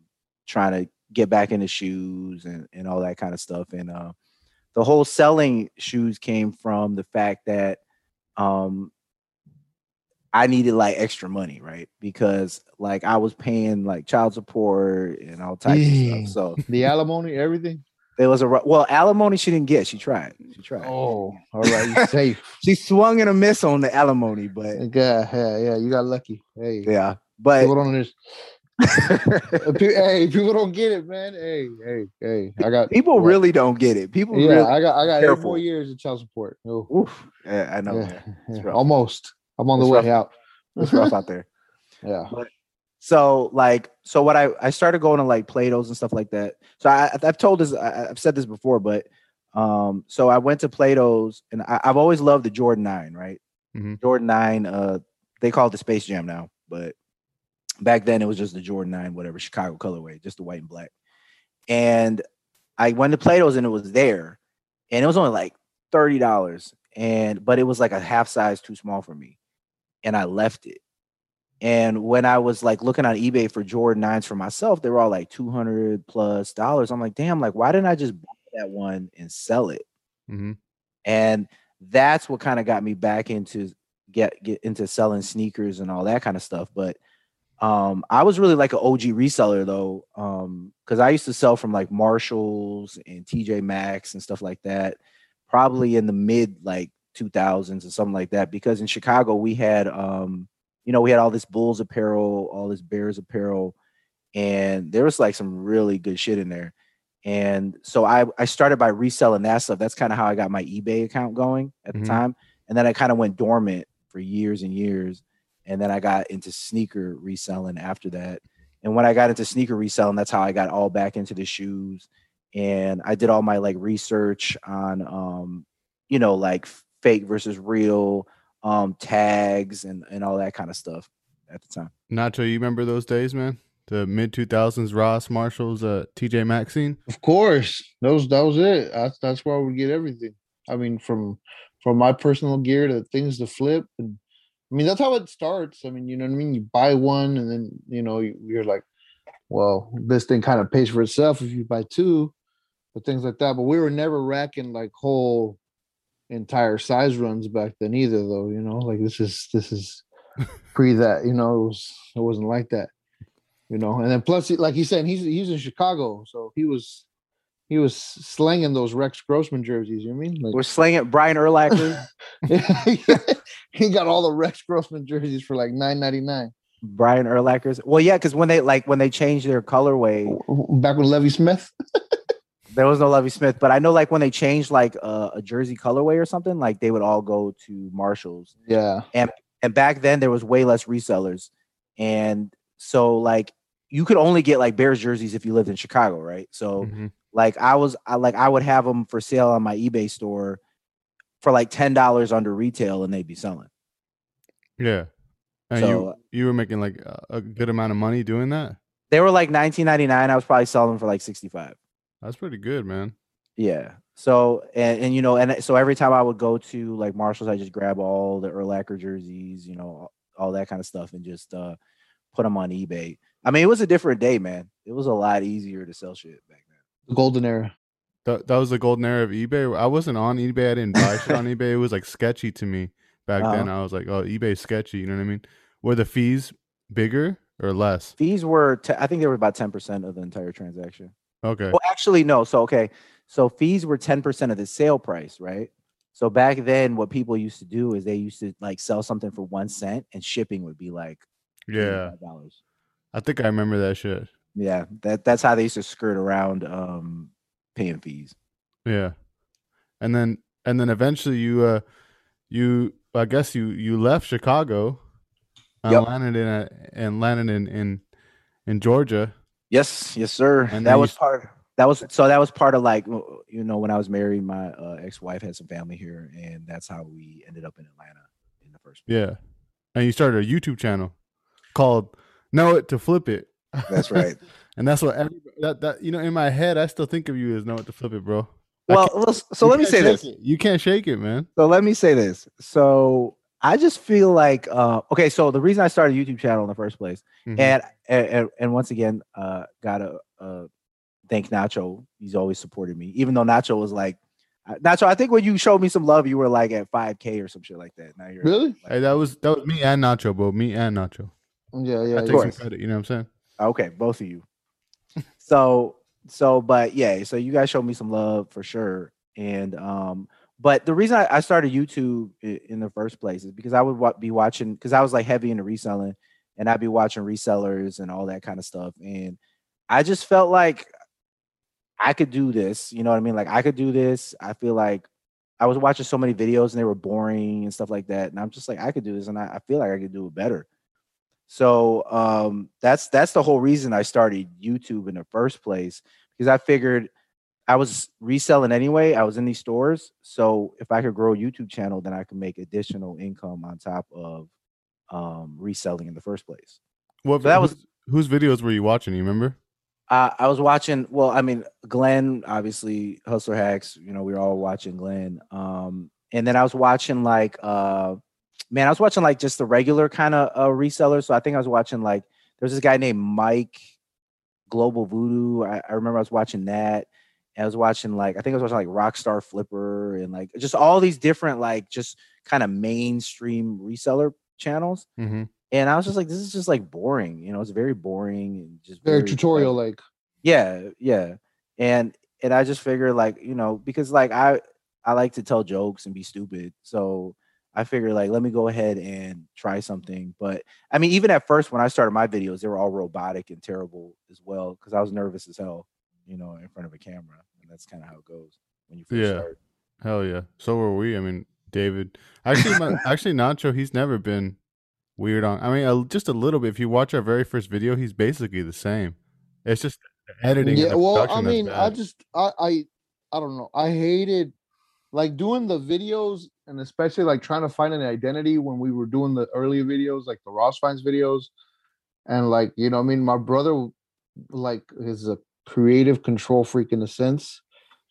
trying to get back into shoes and, and all that kind of stuff. And uh, the whole selling shoes came from the fact that um, I needed like extra money, right? Because like I was paying like child support and all types Dang. of stuff. So The alimony, everything. There was a well alimony she didn't get. She tried. She tried. Oh, all right, you safe. She swung and a miss on the alimony, but Yeah, yeah, yeah. You got lucky. Hey, yeah. But people don't understand. Hey, people don't get it, man. Hey, hey, hey. I got People what? really don't get it. People Yeah, really I got I got eight more years of child support. Oh, Oof. Yeah, I know. yeah, yeah, almost. I'm on the way rough. out. It's rough out there. Yeah. So like, so what I I started going to like Plato's and stuff like that. So I I've told this I, I've said this before, but um, so I went to Plato's and I, I've always loved the Jordan Nine, right? Mhm. Jordan Nine. Uh, they call it the Space Jam now, but back then it was just the Jordan Nine, whatever Chicago colorway, just the white and black. And I went to Plato's and it was there, and it was only like thirty dollars, and but it was like a half size too small for me, and I left it. And when I was like looking on eBay for Jordan 9s for myself, they were all like 200 plus dollars. I'm like, damn, like, why didn't I just buy that one and sell it? hmm And that's what kind of got me back into get get into selling sneakers and all that kind of stuff. But um, I was really like an OG reseller though, um, because I used to sell from like Marshalls and TJ Maxx and stuff like that, probably in the mid like 2000s or something like that. Because in Chicago we had, um, you know, we had all this Bulls apparel, all this Bears apparel, and there was like some really good shit in there. And so I I started by reselling that stuff. That's kind of how I got my eBay account going at Mhm. the time. And then I kind of went dormant for years and years. And then I got into sneaker reselling after that. And when I got into sneaker reselling, that's how I got all back into the shoes. And I did all my like research on um, you know, like fake versus real, um, tags and and all that kind of stuff at the time. Nacho, you remember those days, man? The mid two thousands Ross Marshalls, uh, TJ Maxx scene. Of course, those that was it. That's that's where I would get everything. I mean, from from my personal gear to things to flip, and I mean that's how it starts. I mean, you know what I mean. You buy one, and then you know you, you're like, well, this thing kind of pays for itself if you buy two, but things like that. But we were never racking like whole entire size runs back then either, though. You know, like this is this is pre that. You know, it was it wasn't like that. You know, and then plus, like he said, he's he's in Chicago, so he was he was slanging those Rex Grossman jerseys. You know I mean? Like, We're slinging Brian Urlacher. he got all the Rex Grossman jerseys for like nine ninety nine. Brian Urlacher's. Well, yeah, because when they like when they changed their colorway, Back with Lovie Smith. There was no Lovie Smith, but I know like when they changed like uh, a jersey colorway or something, like they would all go to Marshalls. Yeah, And and back then there was way less resellers, and so like you could only get like Bears jerseys if you lived in Chicago, right? So Mhm. like I was, I like I would have them for sale on my eBay store for like ten dollars under retail, and they'd be selling. Yeah, and So- you you were making like a, good amount of money doing that. They were like nineteen ninety nine. I was probably selling them for like sixty five. That's pretty good, man. Yeah, So and, and you know, and so every time I would go to like Marshalls, I just grab all the Urlacher jerseys, you know, all that kind of stuff, and just uh put them on eBay. I mean, it was a different day, man. It was a lot easier to sell shit back then. The golden era. That, that was the golden era of eBay. I wasn't on eBay. I didn't buy shit on eBay. It was like sketchy to me back then. Uh-huh. I was like, oh, eBay's sketchy. You know what I mean? Were the fees bigger or less? Fees were, te- I think they were about ten percent of the entire transaction. Okay. Well, actually, no. So okay, so fees were ten percent of the sale price, right? So back then, what people used to do is they used to like sell something for one cent, and shipping would be like Yeah. dollars. I think I remember that shit. Yeah, that that's how they used to skirt around um paying fees. Yeah. And then and then eventually you uh you I guess you you left Chicago and Yep. landed in a, and landed in in in Georgia. Yes, yes, sir. And that was part. That was so. That was part of like you know when I was married, my uh, ex-wife had some family here, and that's how we ended up in Atlanta in the first place. Yeah. And you started a YouTube channel called Know It to Flip It. That's right. and that's what every, that that you know in my head I still think of you as Know It to Flip It, bro. Well, so let me say this. it. You can't shake it, man. So let me say this. So I just feel like uh, okay. So the reason I started a YouTube channel in the first place, Mhm. and, and and once again, uh, gotta uh, thank Nacho. He's always supported me, even though Nacho was like. uh, Nacho, I think when you showed me some love, you were like at 5K or some shit like that. Now you're Really? like- Hey, that was that was me and Nacho, bro. Me and Nacho. Yeah, yeah. I take some credit. You know what I'm saying? Okay, both of you. so so but yeah, so you guys showed me some love for sure. And um but the reason I, I started YouTube in the first place is because I would be watching because I was like heavy into reselling and I'd be watching resellers and all that kind of stuff. And I just felt like I could do this. You know what I mean? Like I could do this. I feel like I was watching so many videos and they were boring and stuff like that. And I'm just like, I could do this and I, I feel like I could do it better. So um that's that's the whole reason I started YouTube in the first place because I figured I was reselling anyway. I was in these stores, so if I could grow a YouTube channel, then I could make additional income on top of um reselling in the first place. Well, So that was- whose, videos were you watching? You remember? Uh, I was watching. Well, I mean, Glenn, obviously, Hustler Hacks. You know, we were all watching Glenn. Um, and then I was watching like, uh, man, I was watching like just the regular kind of uh, resellers. So I think I was watching like there's this guy named Mike Global Voodoo. I, I remember I was watching that. I was watching like I think I was watching like Rockstar Flipper and like just all these different like just kind of mainstream reseller channels. Mm-hmm. And I was just like, this is just like boring. You know, it's very boring and just Very very tutorial like. yeah yeah and and i just figured like you know because like i i like to tell jokes and be stupid so i figured like let me go ahead and try something but i mean even at first when i started my videos they were all robotic and terrible as well because i was nervous as hell you know in front of a camera and that's kind of how it goes when you first Yeah. start Hell yeah. So were we. I mean, David. Actually, my, actually, Nacho. He's never been weird on. I mean, a, just a little bit. If you watch our very first video, he's basically the same. It's just editing. Yeah, the well, I mean, I just I I I don't know. I hated like doing the videos and especially like trying to find an identity when we were doing the earlier videos, like the Ross Finds videos. And like, you know, I mean, my brother like is a creative control freak in a sense.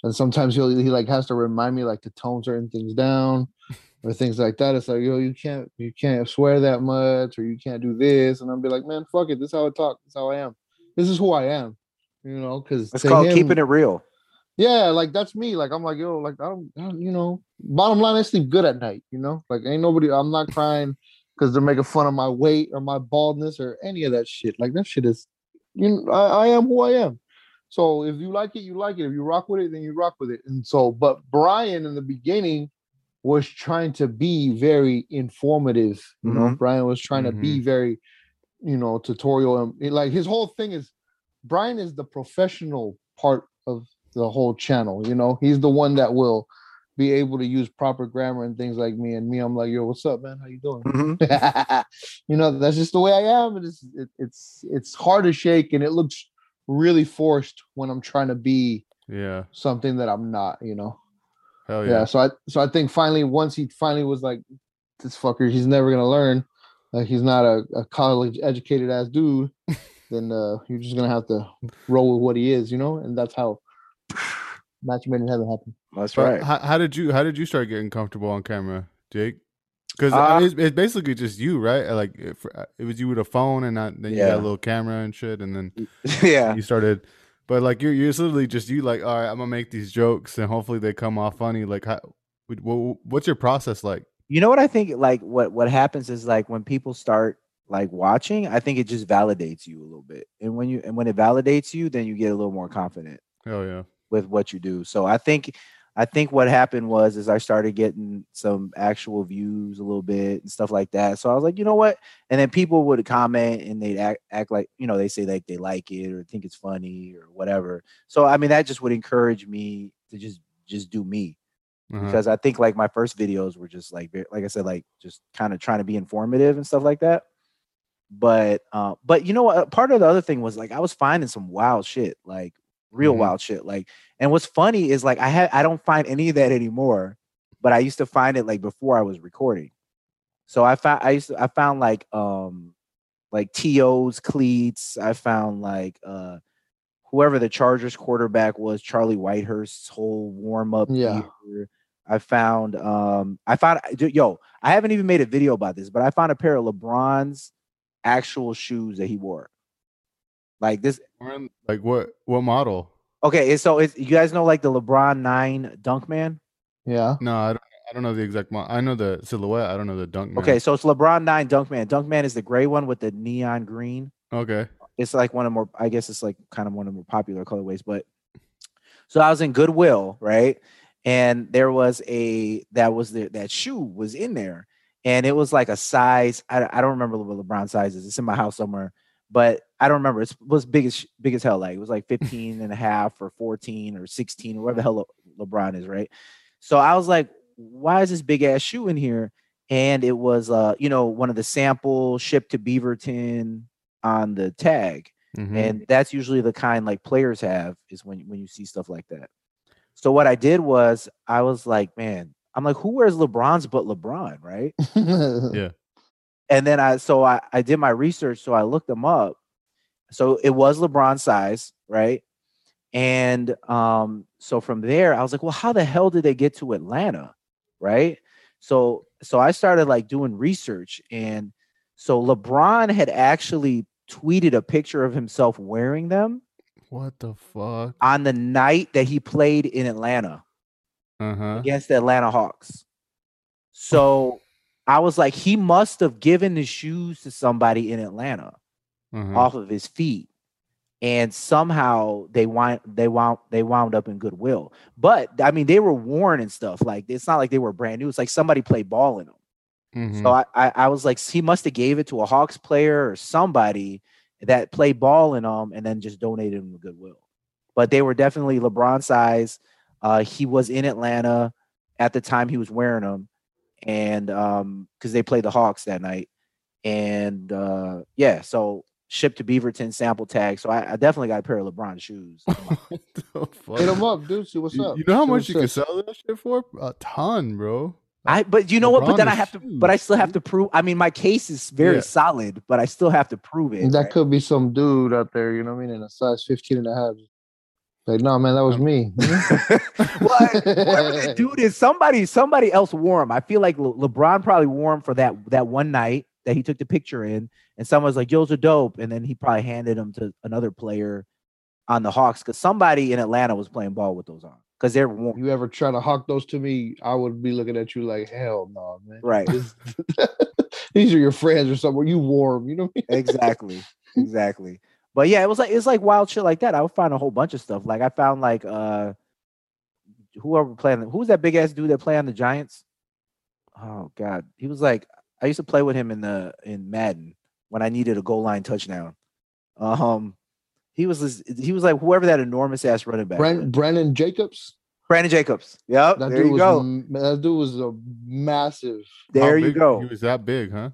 And sometimes he'll he like has to remind me like to tone certain things down or things like that. It's like, yo, you can't you can't swear that much or you can't do this. And I'll be like, man, fuck it. This is how I talk. This is how I am. This is who I am. You know, because it's called keeping it real yeah, like that's me. Like I'm like, yo, like I don't, I don't, you know, bottom line, I sleep good at night, you know? Like ain't nobody I'm not crying because they're making fun of my weight or my baldness or any of that shit. Like that shit is you know, I, I am who I am. So if you like it, you like it. If you rock with it, then you rock with it. And so, but Brian in the beginning was trying to be very informative. You know, Mhm. Brian was trying to be very, you know, tutorial. And like his whole thing is Brian is the professional part of the whole channel. You know, he's the one that will be able to use proper grammar and things like me. And me, I'm like, yo, what's up, man? How you doing? Mhm. you know, that's just the way I am. And it's it, it's it's hard to shake, and it looks really forced when I'm trying to be yeah. something that I'm not. You know. Hell Yeah. yeah. So I so I think finally once he finally was like, this fucker, he's never gonna learn. Like he's not a, a college educated ass dude. then uh, you're just gonna have to roll with what he is, you know. And that's how Match Made in Heaven happened. That's right. How, how did you how did you start getting comfortable on camera, Jake? Because Uh, it's, it's basically just you, right? Like if, it was you with a phone, and not, then you got a little camera and shit, and then yeah. you started. But like you're you're literally just you. Like all right, I'm gonna make these jokes, and hopefully they come off funny. Like how, what's your process like? You know what I think? Like what what happens is like when people start like watching, I think it just validates you a little bit. And when you and when it validates you, then you get a little more confident Oh yeah. with what you do. So I think I think what happened was is I started getting some actual views a little bit and stuff like that. So I was like, you know what? And then people would comment and they'd act, act like, you know, they say like they like it or think it's funny or whatever. So I mean that just would encourage me to just just do me Uh-huh. because I think like my first videos were just like like I said like just kind of trying to be informative and stuff like that. But uh, but you know what? Part of the other thing was like I was finding some wild shit, like real Mhm. wild shit. Like, and what's funny is like I had I don't find any of that anymore, but I used to find it like before I was recording. So I found I used to I found like um like TO's cleats. I found like uh whoever the Chargers quarterback was, Charlie Whitehurst's whole warm up. Yeah. I found um I found yo, I haven't even made a video about this, but I found a pair of LeBron's actual shoes that he wore. Like this Wearing- Like what what model? okay, so it's you guys know like the LeBron 9 Dunk Man? Yeah. No, I don't. I don't know the exact model. I know the silhouette. I don't know the dunk. Man. Okay, so it's LeBron 9 Dunk Man. Dunk Man is the gray one with the neon green. Okay. It's like one of more, I guess it's like kind of one of the more popular colorways. But so I was in Goodwill, right? And there was a that was the that shoe was in there, and it was like a size. I, I don't remember what LeBron size is. It's in my house somewhere, but I don't remember. It's, it was big as big as hell. Like it was like 15 and a half or 14 or 16 or whatever the hell Le- LeBron is, right? So I was like, why is this big ass shoe in here? And it was uh, you know, one of the sample shipped to Beaverton on the tag. Mhm. And that's usually the kind like players have is when when you see stuff like that. So what I did was I was like, man, I'm like, who wears LeBron's but LeBron, right? Yeah. And then I so I, I did my research, so I looked them up. So it was LeBron size, right? And um, so from there, I was like, well, how the hell did they get to Atlanta? Right. So so I started like doing research, and so LeBron had actually tweeted a picture of himself wearing them What the fuck? on the night that he played in Atlanta Uh huh. against the Atlanta Hawks. So I was like, he must have given the shoes to somebody in Atlanta Uh-huh. off of his feet. And somehow they wind they wound they wound up in goodwill. But I mean, they were worn and stuff. Like it's not like they were brand new. It's like somebody played ball in them. Mhm. So I, I I was like, he must have gave it to a Hawks player or somebody that played ball in them and then just donated them to Goodwill. But they were definitely LeBron size. Uh, he was in Atlanta at the time he was wearing them, and um, because they played the Hawks that night, and uh, yeah, so shipped to Beaverton sample tag. So I, I definitely got a pair of LeBron shoes. what the fuck? Hit them up, dude. See what's up. you know how much you can sell that shit for? A ton, bro. I but you know what? But then I have to, but I still have to prove. I mean, my case is very Yeah. solid, but I still have to prove it. That right? could be some dude out there, you know what I mean, in a size 15 and a half. Like, no, man, that was um, me. well, whoever the dude is, somebody somebody else wore him. I feel like Le- LeBron probably wore him for that that one night that he took the picture in, and someone's like, "Yo's a dope," and then he probably handed them to another player on the Hawks because somebody in Atlanta was playing ball with those on because they're worn. you ever try to hawk those to me, I would be looking at you like, hell no, man. Right, These are your friends or somewhere. You warm, you know what I mean? exactly, exactly. But yeah, it was like it's like wild shit like that. I would find a whole bunch of stuff. Like I found like uh whoever playing who's that big ass dude that play on the Giants? Oh god. He was like I used to play with him in the in Madden when I needed a goal line touchdown. Um he was this, he was like whoever that enormous ass running back. Brent, was. Brandon Jacobs. Brandon Jacobs. Yep. That there dude you was go. m- that dude was a massive. How There you big- go. He was that big, huh?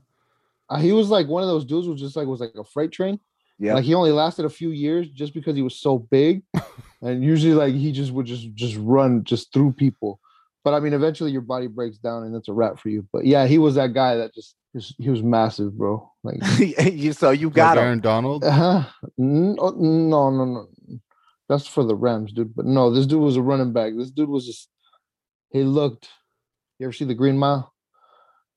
Uh, he was like one of those dudes who just like was like a freight train. Yeah. Like he only lasted a few years just because he was so big, and usually like he just would just just run just through people. But I mean, eventually your body breaks down and it's a wrap for you. But yeah, he was that guy that just, just he was massive, bro. Like, you, so you Like got him. Aaron Donald. uh no, no, no, no. That's for the Rams, dude. But no, this dude was a running back. This dude was just he looked. You ever see the Green Mile?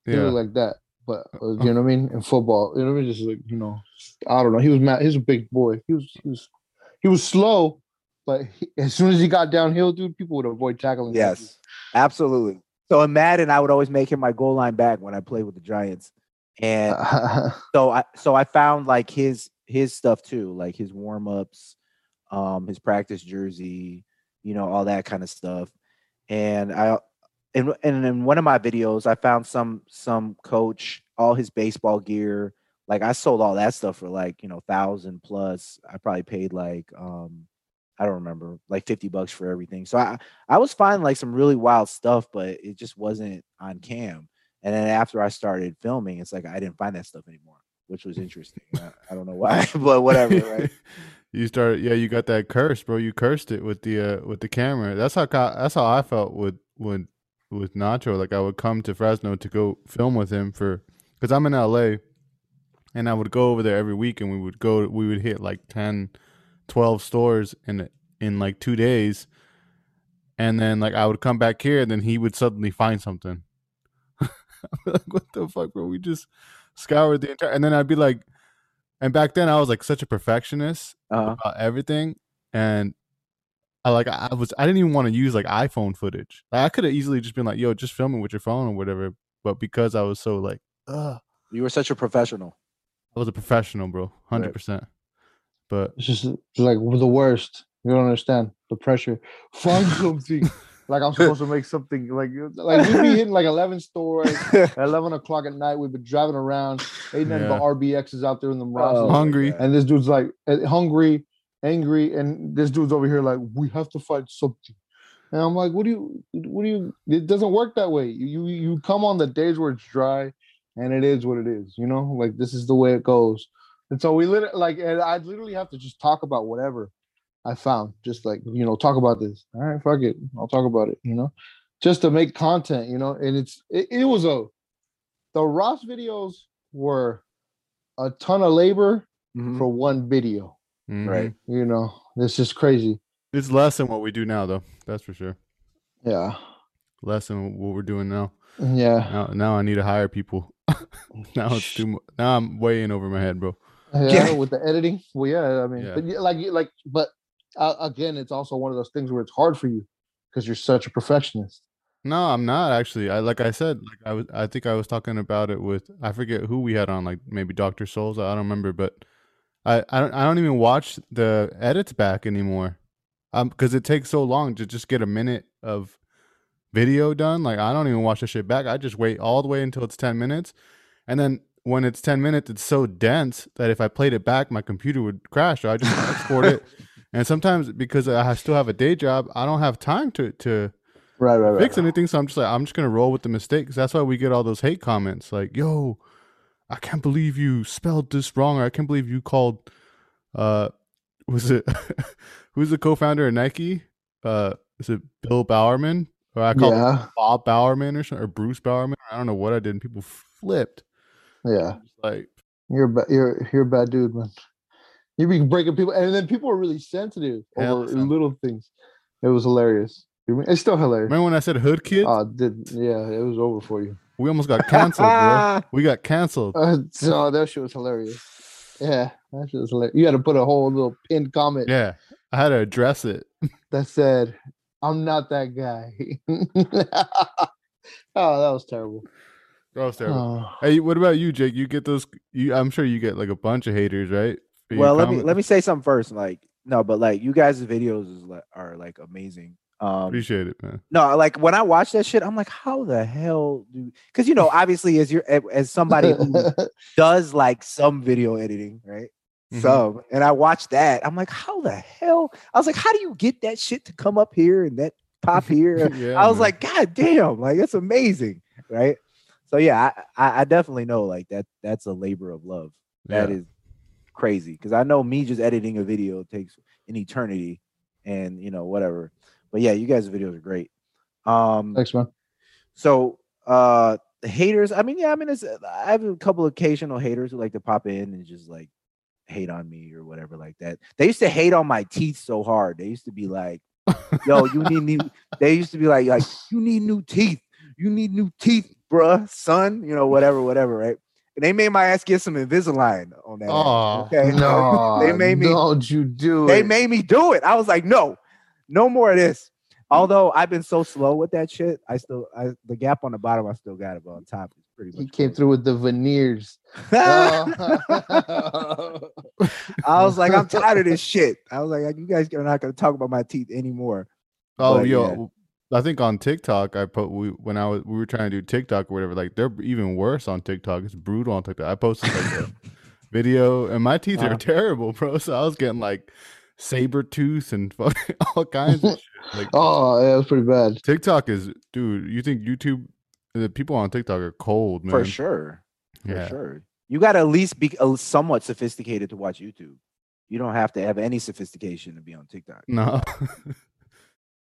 He Yeah. looked like that. But uh, you know what I mean? In football, you know what I mean? Just like you know, I don't know. He was mad. He's a big boy. He was he was he was slow, but he, as soon as he got downhill, dude, people would avoid tackling. him. Yes, absolutely. So in Madden, I would always make him my goal line back when I played with the Giants, and so I so I found like his his stuff too, like his warm ups, um, his practice jersey, you know, all that kind of stuff. And I and and in one of my videos, I found some some coach all his baseball gear. Like I sold all that stuff for like you know thousand plus. I probably paid like um I don't remember like fifty bucks for everything. So I I was finding like some really wild stuff, but it just wasn't on cam. And then after I started filming, it's like I didn't find that stuff anymore, which was interesting. I, I don't know why, but whatever, right? you started, yeah. You got that curse, bro. You cursed it with the uh, with the camera. That's how that's how I felt with with with Nacho. Like I would come to Fresno to go film with him for because I'm in LA, and I would go over there every week, and we would go. We would hit like 10, 12 stores in in like two days, and then like I would come back here, and then he would suddenly find something. like what the fuck, bro? We just scoured the entire, and then I'd be like, and back then I was like such a perfectionist Uh, about everything, and I like I was I didn't even want to use like iPhone footage. Like I could have easily just been like, "Yo, just film it with your phone or whatever." But because I was so like, ugh, you were such a professional. I was a professional, bro, hundred percent. But It's just like the worst. You don't understand the pressure. Find something. like I'm supposed to make something. Like like we'd be hitting like 11 stores at 11 o'clock at night. We've been driving around. Ain't nothing but Yeah. RBXs out there in the Oh, Hungry. And this dude's like uh, hungry, angry, and this dude's over here like, we have to find something. And I'm like, what do you, what do you? It doesn't work that way. You you come on the days where it's dry, and it is what it is. You know, like this is the way it goes. And so we literally like, and I literally have to just talk about whatever I found. Just like you know, talk about this. All right, fuck it, I'll talk about it. You know, just to make content. You know, and it's it, it was a the Ross videos were a ton of labor Mhm. for one video. Mhm. Right. You know, it's just crazy. it's less than what we do now, though. That's for sure. Yeah. Less than what we're doing now. Yeah. Now, now I need to hire people. now it's too. mu- Now I'm way in over my head, bro. Yeah, Yeah. with the editing. Well, yeah, I mean, Yeah. but yeah, like, like, but uh, again, it's also one of those things where it's hard for you because you're such a perfectionist. No, I'm not actually. I like I said, like I was. I think I was talking about it with I forget who we had on, like maybe Doctor Souls. I don't remember, but I I don't I don't even watch the edits back anymore, um, because it takes so long to just get a minute of video done. Like I don't even watch the shit back. I just wait all the way until it's ten minutes, and then when it's ten minutes, it's so dense that if I played it back, my computer would crash. So I just export it. And sometimes because I still have a day job, I don't have time to to Right, right, right. fix anything. So I'm just like, I'm just gonna roll with the mistakes. That's why we get all those hate comments like, "Yo, I can't believe you spelled this wrong," "I can't believe you called." Uh, was it who's the co-founder of Nike? Uh, is it Bill Bowerman? Or I called Yeah, Bob Bowerman or something, or Bruce Bowerman. I don't know what I did, and people flipped. yeah. Like, You're a ba- you're you're a bad dude, man. You be breaking people, and then people are really sensitive over son. little things. It was hilarious. It's still hilarious. remember when I said hood kid? Oh, did yeah, it was over for you. We almost got canceled, bro. We got canceled. Uh, so that shit was hilarious. Yeah, that shit was hilarious. You had to put a whole little pinned comment Yeah, I had to address it. that said, "I'm not that guy." oh, that was terrible. That was terrible. Oh. Hey, what about you, Jake? You get those? You, I'm sure you get like a bunch of haters, right? for your well let me let me say something first like no but like you guys videos is are like amazing um appreciate it, man. no like when i watch that shit i'm like how the hell do because you know obviously as you're as somebody who does like some video editing right Mhm. some and i watched that i'm like how the hell i was like how do you get that shit to come up here and that pop here Yeah, I was man. like, God damn, like that's amazing, right? So yeah, I, I, definitely know like that. That's a labor of love. That Yeah. is crazy because I know me just editing a video takes an eternity, and you know whatever. But yeah, you guys' videos are great. Um, Thanks, man. so uh, the haters. I mean, yeah, I mean, it's I have a couple occasional haters who like to pop in and just like hate on me or whatever like that. They used to hate on my teeth so hard. They used to be like, Yo, you need new. They used to be like, like you need new teeth. You need new teeth, bruh, son. You know, whatever, whatever, right? And they made my ass get some Invisalign on that. ass, Oh, okay, No, they made me. Don't you do They it? made me do it. I was like, no, no more of this. Although I've been so slow with that shit, I still I, the gap on the bottom I still got it, but on top it's pretty He came closed. through with the veneers. I was like, I'm tired of this shit. I was like, you guys are not gonna talk about my teeth anymore. Oh, But, yo, I think on TikTok, I put we when I was we were trying to do TikTok or whatever. Like they're even worse on TikTok. It's brutal on TikTok. I posted like a video, and my teeth Uh-huh. are terrible, bro. So I was getting like saber tooth and fucking all kinds of shit. Like oh, yeah, it was pretty bad. TikTok is, dude. You think YouTube? The people on TikTok are cold, man. For sure. For sure. You gotta at least be somewhat sophisticated to watch YouTube. You don't have to have any sophistication to be on TikTok. No.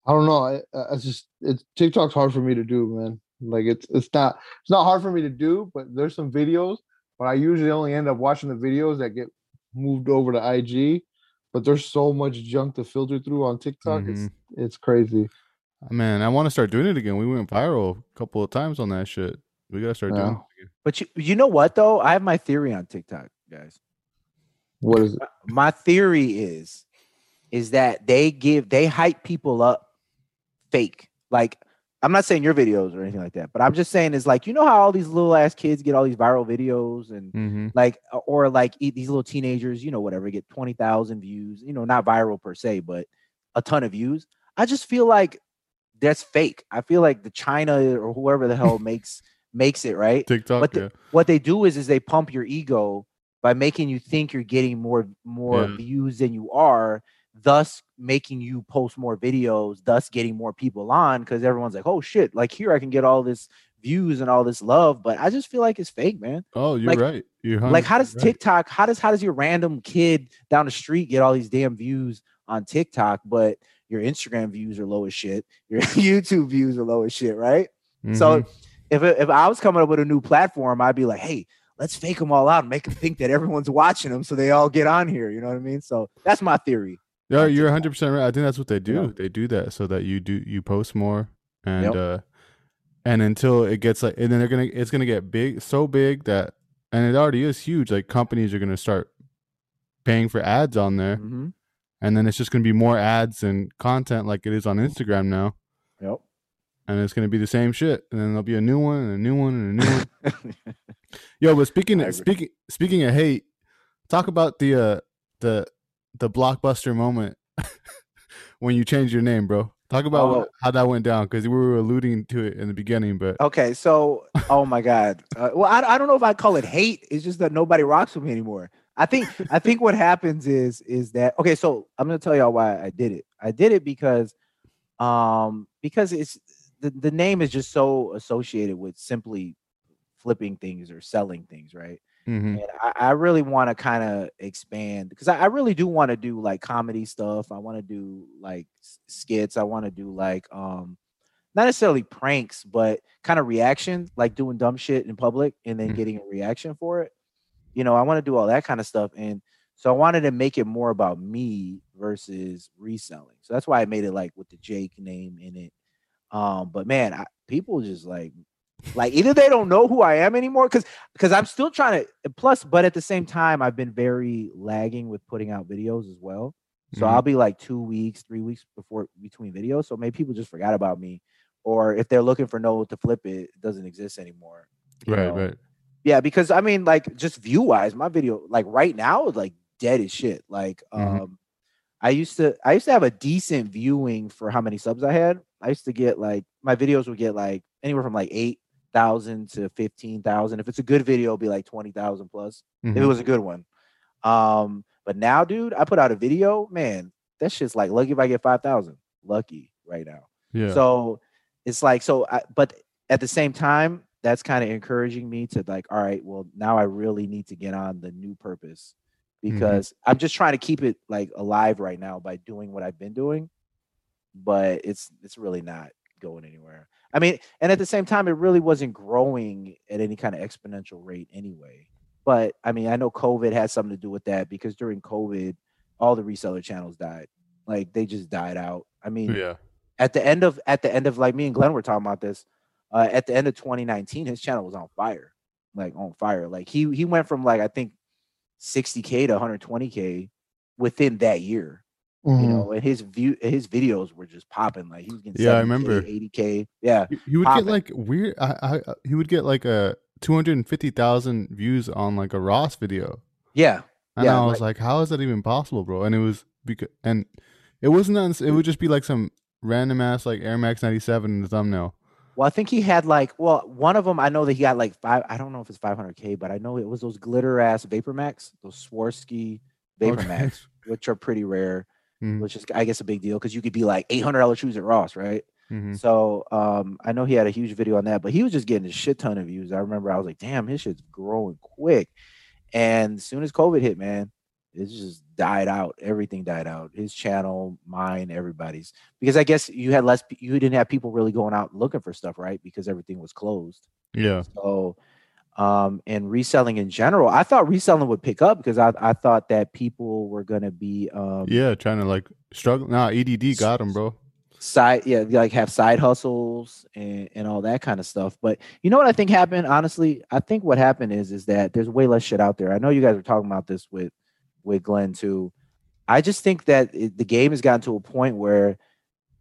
I don't know. I, I it's just it's TikTok's hard for me to do, man. Like it's it's not it's not hard for me to do, but there's some videos, but I usually only end up watching the videos that get moved over to IG. But there's so much junk to filter through on TikTok. It's Mm-hmm. it's crazy. man, I want to start doing it again. We went viral a couple of times on that shit. We gotta start doing it again. But you, you know what though? I have my theory on TikTok, guys. What is it? My theory is is that they give they hype people up fake. Like I'm not saying your videos or anything like that, but I'm just saying is like you know how all these little ass kids get all these viral videos and Mm-hmm. like or like these little teenagers, you know, whatever, get 20,000 views, you know, not viral per se, but a ton of views. I just feel like that's fake. I feel like the China or whoever the hell makes makes it, right? TikTok. But the- yeah. What they do is is they pump your ego by making you think you're getting more more Yeah. views than you are, thus making you post more videos, thus getting more people on because everyone's like, "Oh shit, like here I can get all this views and all this love." But I just feel like it's fake, man Oh, you're like- right. You're like how does 100% right. TikTok how does how does your random kid down the street get all these damn views on TikTok but your Instagram views are low as shit your YouTube views are low as shit right so Mhm. if if I was coming up with a new platform I'd be like hey let's fake them all out and make them think that everyone's watching them so they all get on here you know what I mean so that's my theory Yeah, you're 100 percent right. I think that's what they do. Yeah. They do that so that you do you post more and Yep. uh and until it gets like and then they're gonna it's gonna get big so big that and it already is huge. Like companies are gonna start paying for ads on there, Mhm. and then it's just gonna be more ads and content like it is on Instagram now, yep and it's gonna be the same shit. And then there'll be a new one and a new one and a new one. Yo, but speaking agree. speaking speaking of hate, talk about the uh the the blockbuster moment when you changed your name, bro. Talk about Oh. what, how that went down because we were alluding to it in the beginning, but Okay, so oh my god. Uh, well, I, I don't know if I call it hate. It's just that nobody rocks with me anymore. I think I think what happens is is that okay. So I'm gonna tell y'all why I did it. I did it because um because it's the, the name is just so associated with simply flipping things or selling things, right? Mhm. And I, I really want to kind of expand because I, I really do want to do like comedy stuff. I want to do like skits. I want to do like um not necessarily pranks, but kind of reaction, like doing dumb shit in public and then Mhm. getting a reaction for it. You know, I want to do all that kind of stuff. And so I wanted to make it more about me versus reselling. So that's why I made it like with the Jake name in it. Um, but man, I, people just like like either they don't know who I am anymore because because I'm still trying to plus, but at the same time, I've been very lagging with putting out videos as well. So Mhm. I'll be like two weeks, three weeks before between videos. So maybe people just forgot about me. Or if they're looking for no to flip it, it doesn't exist anymore. right, know? right. Yeah, because I mean, like just view wise, my video like right now is like dead as shit. Like Mhm. um I used to I used to have a decent viewing for how many subs I had. I used to get like my videos would get like anywhere from like eight thousand to fifteen thousand. If it's a good video, it'll be like twenty thousand plus. If it Mhm. was a good one. Um, but now, dude, I put out a video, man, that shit's like lucky if I get five thousand. Lucky right now. Yeah. So it's like so I, but at the same time, that's kind of encouraging me to like, all right, well, now I really need to get on the new purpose Mhm. because I'm just trying to keep it like alive right now by doing what I've been doing, but it's it's really not going anywhere. I mean, and at the same time, it really wasn't growing at any kind of exponential rate anyway. But I mean, I know COVID had something to do with that because during COVID, all the reseller channels died. Like they just died out. I mean, Yeah. at the end of at the end of like me and Glenn were talking about this. Uh, at the end of 2019, his channel was on fire, like on fire. Like he he went from like I think 60k to 120k within that year. You Mhm. know, and his view his videos were just popping. Like he was getting Yeah, I 70K, remember. 80k. Yeah, He, he would Poppin'. get like weird. I, I he would get like a two hundred and fifty thousand views on like a Ross video, yeah, and Yeah, I was like, "How is that even possible, bro?" And it was because and it wasn't. uns- It would just be like some random ass like Air Max ninety seven in the thumbnail. Well, I think he had like, well, one of them I know that he got like five. I don't know if it's 500k, but I know it was those glitter ass Vapor Max, those Swarovski Vapor Okay. Max, which are pretty rare, Mhm. which is I guess a big deal because you could be like 800 dollar shoes at Ross, right? Mhm. So um, I know he had a huge video on that, but he was just getting a shit ton of views. I remember I was like, damn, his shit's growing quick. And as soon as COVID hit, man, it just died out. Everything died out. His channel, mine, everybody's. Because I guess you had less, you didn't have people really going out looking for stuff, right? Because everything was closed. Yeah, So, um, and reselling in general, I thought reselling would pick up because I, I thought that people were gonna be um yeah, trying to like struggle. Nah, EDD got them, bro. side yeah like have side hustles and, and all that kind of stuff but you know what i think happened honestly i think what happened is is that there's way less shit out there i know you guys were talking about this with with glenn too i just think that it, the game has gotten to a point where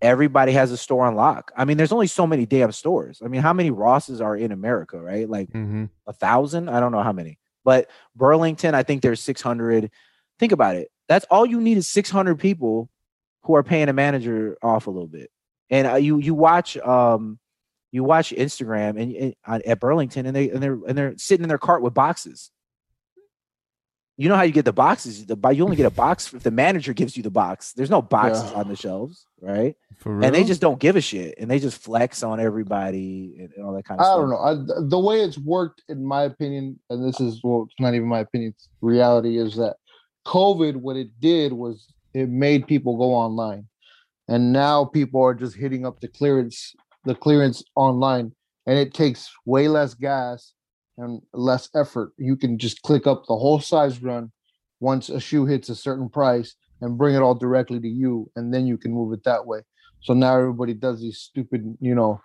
everybody has a store on lock. I mean there's only so many damn stores. I mean how many rosses are in america right? Like hmm a thousand? I don't know how many. But burlington i think there's 600 think about it. That's all you need is 600 people who are paying a manager off a little bit. And uh, you you watch um you watch instagram and, and on, at burlington and they and they're and they're sitting in their cart with boxes you know how you get the boxes the bu- you only get a box if the manager gives you the box there's no boxes Yeah. on the shelves right For real. and they just don't give a shit and they just flex on everybody and, and all that kind of I stuff i don't know. I, the way it's worked, in my opinion, and this is well, it's not even my opinion. It's reality is that COVID, what it did was it made people go online, and now people are just hitting up the clearance, the clearance online, and it takes way less gas and less effort. You can just click up the whole size run once a shoe hits a certain price and bring it all directly to you, and then you can move it that way. So now everybody does these stupid, you know,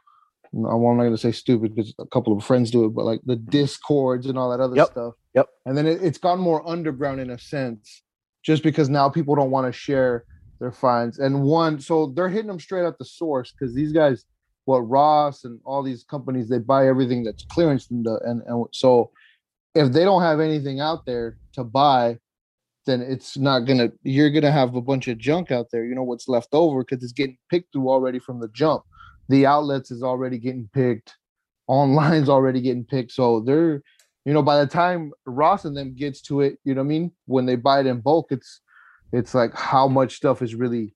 I'm not going to say stupid because a couple of friends do it, but like the mm-hmm. discords and all that other Yep. stuff. Yep. And then it, it's gone more underground in a sense, just because now people don't want to share their finds. And one, so they're hitting them straight at the source because these guys, what Ross and all these companies, they buy everything that's clearance and the and, and so if they don't have anything out there to buy, then it's not gonna. You're gonna have a bunch of junk out there. You know what's left over because it's getting picked through already from the jump the outlets is already getting picked online's already getting picked so they're you know by the time ross and them gets to it you know what i mean when they buy it in bulk it's it's like how much stuff is really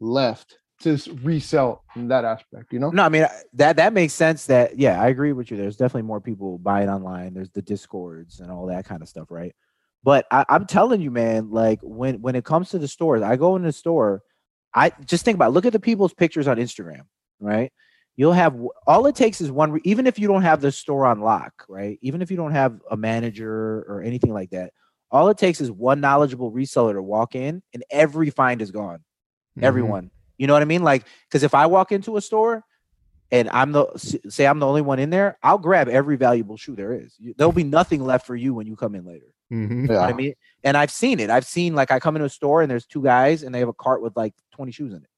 left to resell in that aspect you know No, I mean that that makes sense. That yeah, I agree with you. There's definitely more people buying online. There's the discords and all that kind of stuff, right? But I, I'm telling you, man, like when when it comes to the stores, I go in the store. I just think about it, look at the people's pictures on Instagram, right? You'll have all it takes is one. Even if you don't have the store on lock, right? Even if you don't have a manager or anything like that, all it takes is one knowledgeable reseller to walk in, and every find is gone Mhm. everyone. You know what I mean? Like, because if I walk into a store and I'm the say I'm the only one in there, I'll grab every valuable shoe there is. There'll be nothing left for you when you come in later. Mhm. You know what I mean? And I've seen it. I've seen like I come into a store and there's two guys and they have a cart with like 20 shoes in it.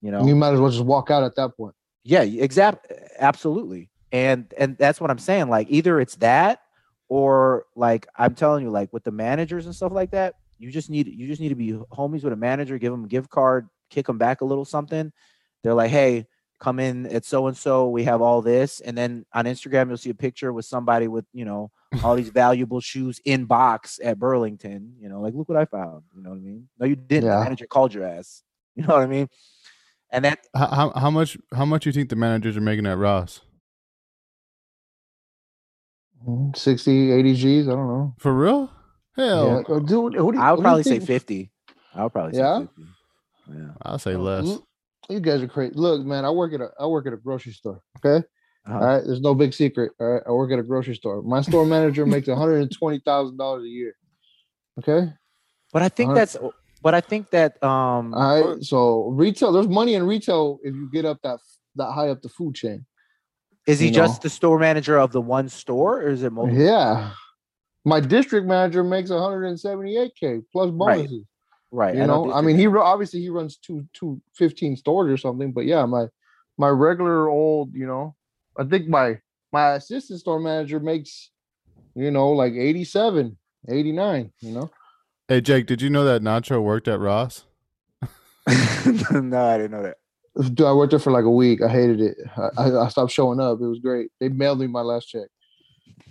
You know? you might as well just walk out at that point Yeah, exact absolutely. And and that's what I'm saying. Like either it's that or like I'm telling you, like with the managers and stuff like that, you just need you just need to be homies with a manager, give them a gift card, kick them back a little something. They're like, hey, come in at so and so, we have all this. And then on Instagram, you'll see a picture with somebody with, you know, all these valuable shoes in box at Burlington. You know, like look what I found. You know what I mean? No, you didn't. The manager called your ass. You know what I mean? And that How, how how much how much you think the managers are making at Ross Mhm. 60 80 g's i don't know for real? Hell, yeah. Dude who do you, I would probably say 50. I would probably say Yeah? 50. Yeah. I'll say less. Mm, you guys are crazy look man i work at a i work at a grocery store okay Uh-huh. All right, there's no big secret. All right, I work at a grocery store. My store manager makes one hundred and twenty thousand dollars a year. Okay, But I think that's But I think that um All right. So retail, there's money in retail if you get up that that high up the food chain. is he you just know. the store manager of the one store or is it multiple? Yeah. My district manager makes 178k plus bonuses. Right. You know, I mean, he obviously he runs two two 15 stores or something, but yeah, my my regular old, you know, I think my my assistant store manager makes, you know, like 87, 89, you know. Hey Jake, did you know that Nacho worked at Ross? no, I didn't know that. Dude, I worked there for like a week. I hated it. I, I, I stopped showing up. It was great. They mailed me my last check.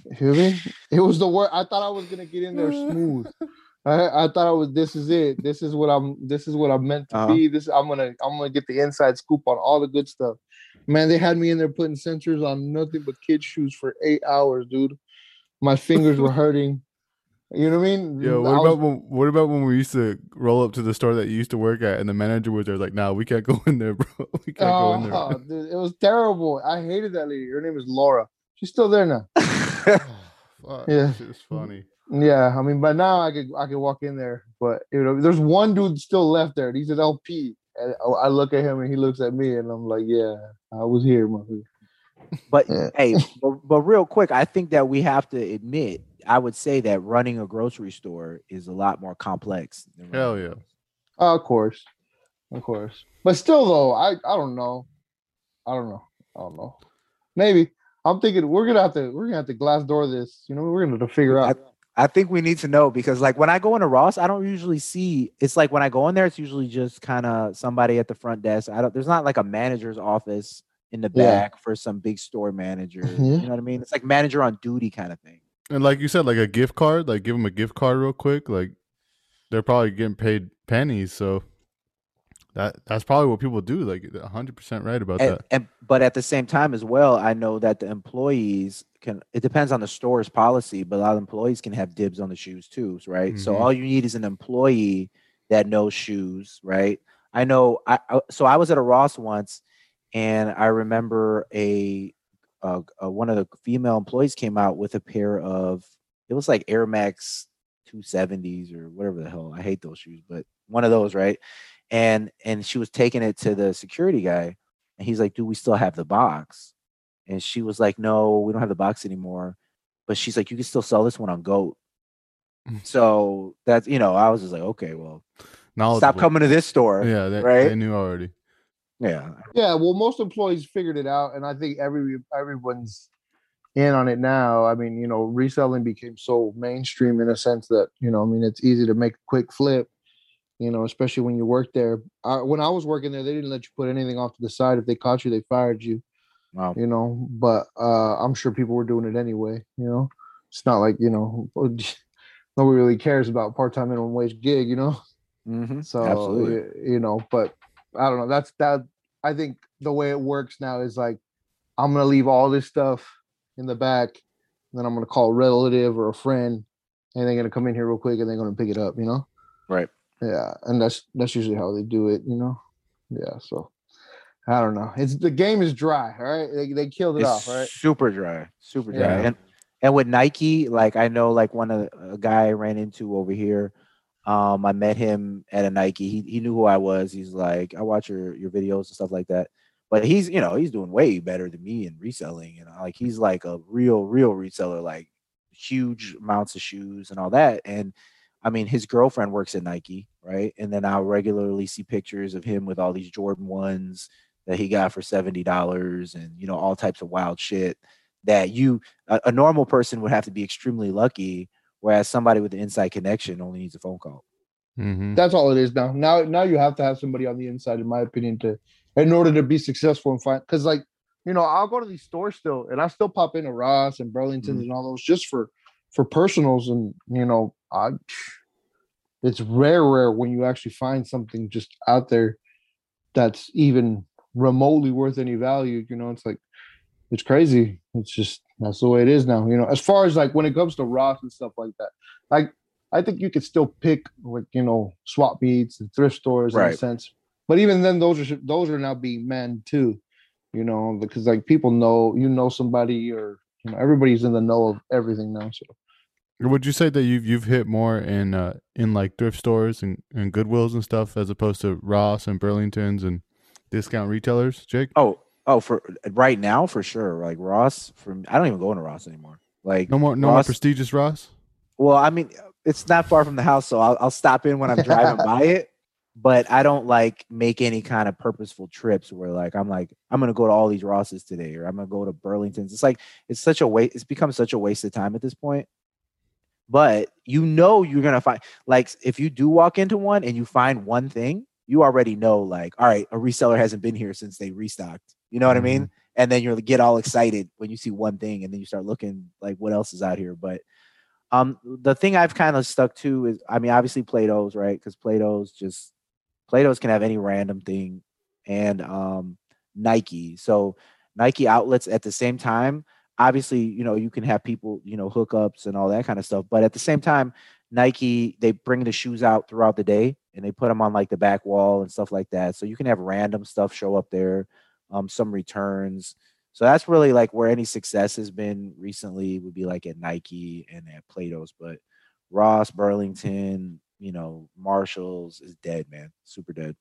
You feel me? It was the worst. I thought I was gonna get in there smooth. I, I thought I was. This is it. This is what I'm. This is what I'm meant to Uh-huh. be. This I'm gonna. I'm gonna get the inside scoop on all the good stuff. Man, they had me in there putting sensors on nothing but kids' shoes for eight hours, dude. My fingers were hurting. You know what I mean? Yo, I what was- about when, what about when we used to roll up to the store that you used to work at, and the manager was there like, "Nah, we can't go in there, bro. We can't go in there." Oh, dude, it was terrible. I hated that lady. Her name is Laura. She's still there now. Fuck, Yeah. that shit is funny. Yeah, I mean, by now I could I could walk in there, but you know, there's one dude still left there. He's an LP, and I- I look at him and he looks at me, and I'm like, yeah, I was here, motherfucker. But Yeah. hey, but, but real quick, I think that we have to admit, I would say that running a grocery store is a lot more complex. Than Hell yeah. Uh, of course, of course, but still though, I I don't know, I don't know, I don't know. Maybe I'm thinking we're gonna have to we're gonna have to glass door this. You know, we're gonna have to figure out. I think we need to know because, like, when I go into Ross, I don't usually see. It's like when I go in there, it's usually just kind of somebody at the front desk. I don't. There's not like a manager's office in the Yeah. back for some big store manager. Yeah. You know what I mean? It's like manager on duty kind of thing. And like you said, like a gift card, like give them a gift card real quick. Like they're probably getting paid pennies, so that that's probably what people do. Like hundred percent right about and, that. and but at the same time as well i know that the employees can it depends on the store's policy but a lot of employees can have dibs on the shoes too right so Mhm. all you need is an employee that knows shoes right i know i, I so i was at a ross once and i remember a, uh uh one of the female employees came out with a pair of it was like air max 270s or whatever the hell i hate those shoes but one of those right and and she was taking it to the security guy and he's like, "Do we still have the box?" And she was like, "No, we don't have the box anymore." But she's like, "You can still sell this one on Goat." Mm. so that's you know, I was just like, "Okay, well, stop coming to this store." Yeah, they, right? they knew already. Yeah, Yeah, well, most employees figured it out, and I think every everyone's in on it now. I mean, you know, reselling became so mainstream in a sense that you know, I mean, it's easy to make a quick flip. You know, especially when you work there. I, when I was working there, they didn't let you put anything off to the side. If they caught you, they fired you. Wow. You know, but uh, I'm sure people were doing it anyway. You know, it's not like you know, nobody really cares about part-time minimum wage gig. You know, mm-hmm. so absolutely. you know, but I don't know. That's that. I think the way it works now is like I'm gonna leave all this stuff in the back, and then I'm gonna call a relative or a friend, and they're gonna come in here real quick and they're gonna pick it up. You know? Right. Yeah, and that's that's usually how they do it. You know? Yeah. So I don't know. It's the game is dry. All right, they they killed it It's off. All right. super dry, super dry. Yeah. And and with Nike, like I know, like one of a guy I ran into over here. Um, I met him at a Nike. He he knew who I was. He's like, I watch your your videos and stuff like that. But he's you know he's doing way better than me in reselling. You know, like he's like a real real reseller, like huge amounts of shoes and all that. And I mean, his girlfriend works at Nike, right? And then I'll regularly see pictures of him with all these Jordan ones that he got for seventy dollars, and you know all types of wild shit that you a, a normal person would have to be extremely lucky, whereas somebody with an inside connection only needs a phone call. Mm-hmm. That's all it is now. Now now you have to have somebody on the inside, in my opinion, to in order to be successful and find because like you know, I'll go to these stores still and I still pop into Ross and Burlington's and all those just for for personals and you know, I it's rare rare when you actually find something just out there that's even remotely worth any value. You know, it's like it's crazy. It's just that's the way it is now. You know, as far as like when it comes to Ross and stuff like that, like I think you could still pick like you know swap meets and thrift stores in a sense. But even then, those are those are now being manned too. You know, because like people know you know somebody or you know everybody's in the know of everything now. So Would you say that you've you've hit more in uh in like thrift stores and, and Goodwills and stuff as opposed to Ross and Burlingtons and discount retailers, Jake? Oh, oh, for right now for sure. Like Ross, from I don't even go into Ross anymore. Like No more no more prestigious Ross? Well, I mean, it's not far from the house, so I'll, I'll stop in when I'm driving by it. But I don't like make any kind of purposeful trips where like I'm like I'm gonna go to all these Rosses today or I'm gonna go to Burlington's. It's like it's such a waste. It's become such a waste of time at this point. But you know you're gonna find like if you do walk into one and you find one thing, you already know like all right, a reseller hasn't been here since they restocked. You know what I mean? And then you'll get all excited when you see one thing, and then you start looking like what else is out here. But um, the thing I've kind of stuck to is, I mean, obviously Plato's, right? Because Plato's just Plato's can have any random thing, and um, Nike. So Nike outlets at the same time. Obviously, you know, you can have people, you know, hookups and all that kind of stuff. But at the same time, Nike they bring the shoes out throughout the day and they put them on like the back wall and stuff like that. So you can have random stuff show up there, um, some returns. So that's really like where any success has been recently would be like at Nike and at Plato's, but Ross, Burlington, you know, Marshalls is dead, man, super dead.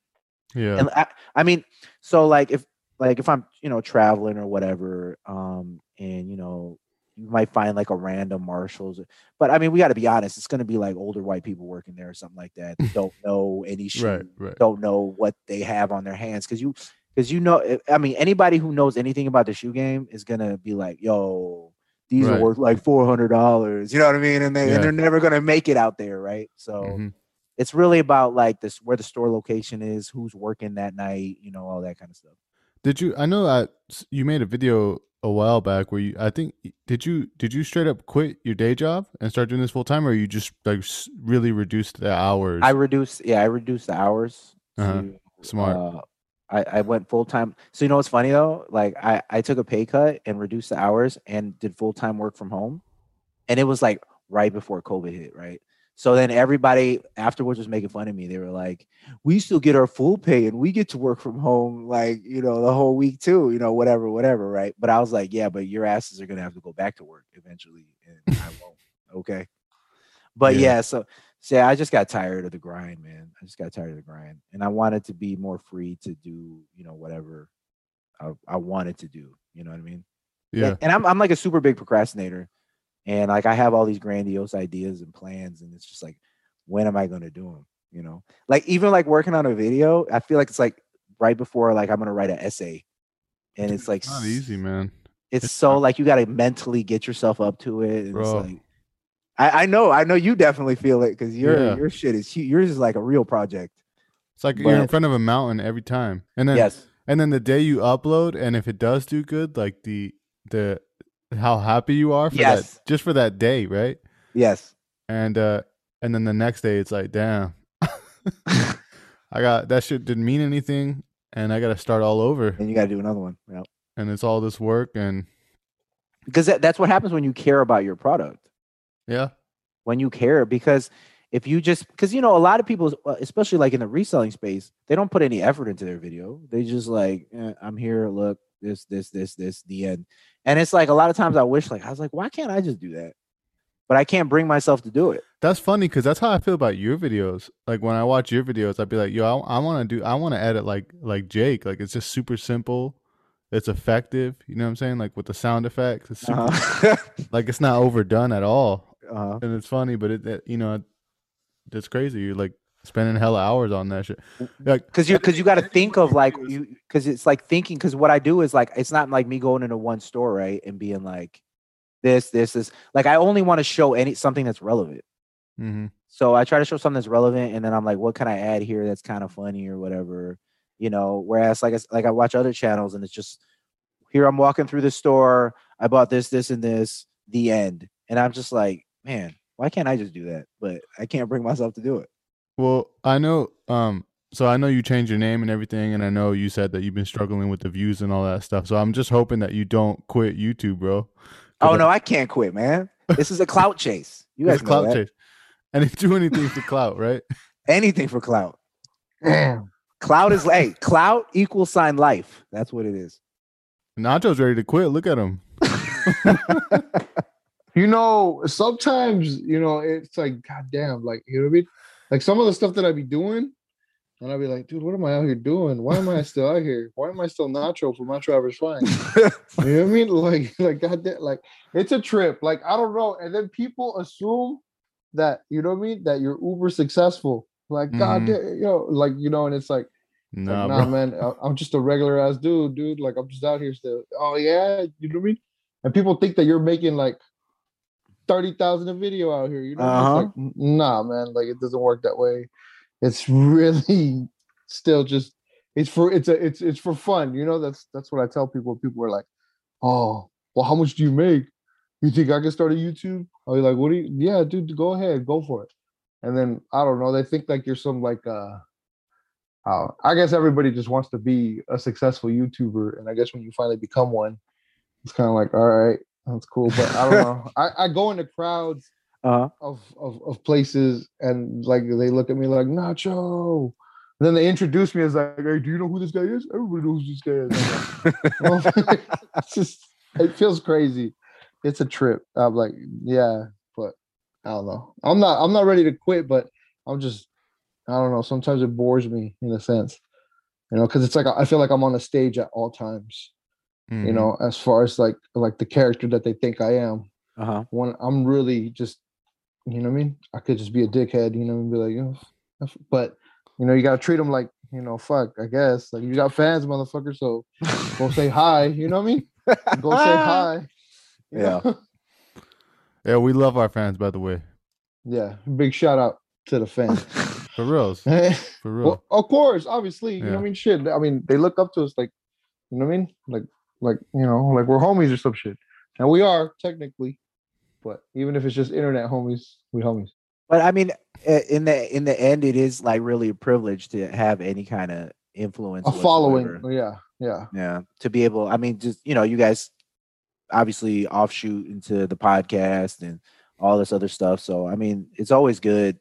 Yeah. And I, I mean, so like if like if I'm you know traveling or whatever, um, and you know you might find like a random Marshalls, but I mean we got to be honest, it's gonna be like older white people working there or something like that. that don't know any shoe, Right, right. don't know what they have on their hands because you because you know eh, I mean anybody who knows anything about the shoe game is gonna be like, yo. These Right. are worth like four hundred dollars, you know what I mean, and they Yeah. and they're never gonna make it out there, right? So Mhm. it's really about like this where the store location is, who's working that night, you know, all that kind of stuff. Did you? I know I, you made a video a while back where you. I think did you did you straight up quit your day job and start doing this full time, or you just like really reduced the hours? I reduced, yeah, I reduced the hours. Uh-huh. to, Smart. uh, I, I went full time. So you know what's funny though? Like I, I took a pay cut and reduced the hours and did full time work from home, and it was like right before COVID hit, right? So then everybody afterwards was making fun of me. They were like, "We still get our full pay and we get to work from home, like you know, the whole week too, you know, whatever, whatever, right?" But I was like, "Yeah, but your asses are gonna have to go back to work eventually, and I won't." Okay, but Yeah. yeah, so so yeah, I just got tired of the grind, man. I just got tired of the grind, and I wanted to be more free to do, you know, whatever I, I wanted to do. You know what I mean? yeah. And, and I'm I'm like a super big procrastinator, and like I have all these grandiose ideas and plans, and it's just like, when am I going to do them? You know, like even like working on a video, I feel like it's like right before like I'm going to write an essay, and it's like Not easy, man. It's It's so not- like you got to mentally get yourself up to it. And it's Bro. like, I, I know, I know you definitely feel it because your Yeah. your shit is yours is like a real project. It's like you're in front of a mountain every time, and then yes, and then the day you upload, and if it does do good, like the the how happy you are for Yes. that just for that day, right? yes. And uh and then the next day it's like, damn, I got that shit didn't mean anything, and I got to start all over, and you got to do another one. Yeah. and it's all this work, and Because that, that's what happens when you care about your product. yeah, when you care because if you just because you know a lot of people uh, especially like in the reselling space they don't put any effort into their video they just like eh, i'm here look this this this this the end and it's like a lot of times i wish like i was like why can't i just do that but i can't bring myself to do it That's funny because that's how I feel about your videos. Like when I watch your videos, I'd be like, "Yo, I, I want to do, I want to edit like like Jake. Like it's just super simple, it's effective. You know what I'm saying? Like with the sound effects, it's super, uh-huh. like it's not overdone at all, uh-huh. and it's funny. But it, it you know, it's crazy. You're like spending hella hours on that shit. Like because you because you got to think of like you because it's like thinking because what I do is like it's not like me going into one store right and being like this this this like I only want to show any something that's relevant. hmm So I try to show something that's relevant, and then I'm like, what can I add here that's kind of funny or whatever, you know? Whereas like I, like I watch other channels, and it's just here I'm walking through the store, I bought this, this, and this, the end, and I'm just like, man, why can't I just do that? But I can't bring myself to do it. Well, I know. Um, so I know you changed your name and everything, and I know you said that you've been struggling with the views and all that stuff. So I'm just hoping that you don't quit YouTube, bro. Oh no, I can't quit, man. This is a clout chase. You guys it's know clout that. chase, and it's do anything for clout, right? Anything for clout. Damn. Clout is hey, clout equal sign life. That's what it is. Nacho's ready to quit. Look at him. You know, sometimes you know it's like, goddamn, like you know what I mean. Like some of the stuff that I'd be doing, and I'd be like, dude, what am I out here doing? Why am I still out here? Why am I still nacho for my Travis Flying? you know what I mean? Like, like god damn, like it's a trip. Like I don't know, and then people assume that you know what I mean that you're uber successful. Like god Mhm. damn, you know, like you know, and it's like. Nah, Like, nah, man, I'm just a regular ass dude, dude. Like, I'm just out here still. Oh yeah, you know what I mean? And people think that you're making like thirty thousand a video out here. You know, I? It's like, nah, man. Like, it doesn't work that way. It's really still just. It's for it's a it's it's for fun. You know, that's that's what I tell people. People are like, oh, well, how much do you make? You think I can start a YouTube? I'll be like, what do you? Yeah, dude, go ahead, go for it. And then I don't know. They think like you're some like uh uh, I guess everybody just wants to be a successful YouTuber, and I guess when you finally become one, it's kind of like, all right, that's cool. But I don't know. I, I go into crowds Uh-huh. of, of of places, and like they look at me like Nacho. And then they introduce me as like, hey, do you know who this guy is? Everybody knows who this guy is. Like, it's just it feels crazy. It's a trip. I'm like, yeah, but I don't know. I'm not I'm not ready to quit, but I'm just I don't know. Sometimes it bores me in a sense, you know, because it's like I feel like I'm on a stage at all times. You Mhm. know, as far as like like the character that they think I am. Uh-huh. When I'm really just, you know, what I mean, I could just be a dickhead, you know, and be like, you know, but you know, you gotta treat them like, you know, fuck. I guess like you got fans, motherfucker. So go say hi. You know what I mean? Go say hi. Yeah. know? Yeah, we love our fans, by the way. yeah. Big shout out to the fans. For reals. For real. of course, obviously, you know what I mean? Shit. I mean, they look up to us like, you know what I mean? Like, like, you know, like we're homies or some shit. And we are technically, but even if it's just internet homies, we homies. But I mean, eh, in the in the end, it is like really a privilege to have any kind of influence. A following. Yeah. Yeah. Yeah, to be able, I mean, just you know, you guys obviously offshoot into the podcast and all this other stuff. So I mean, it's always good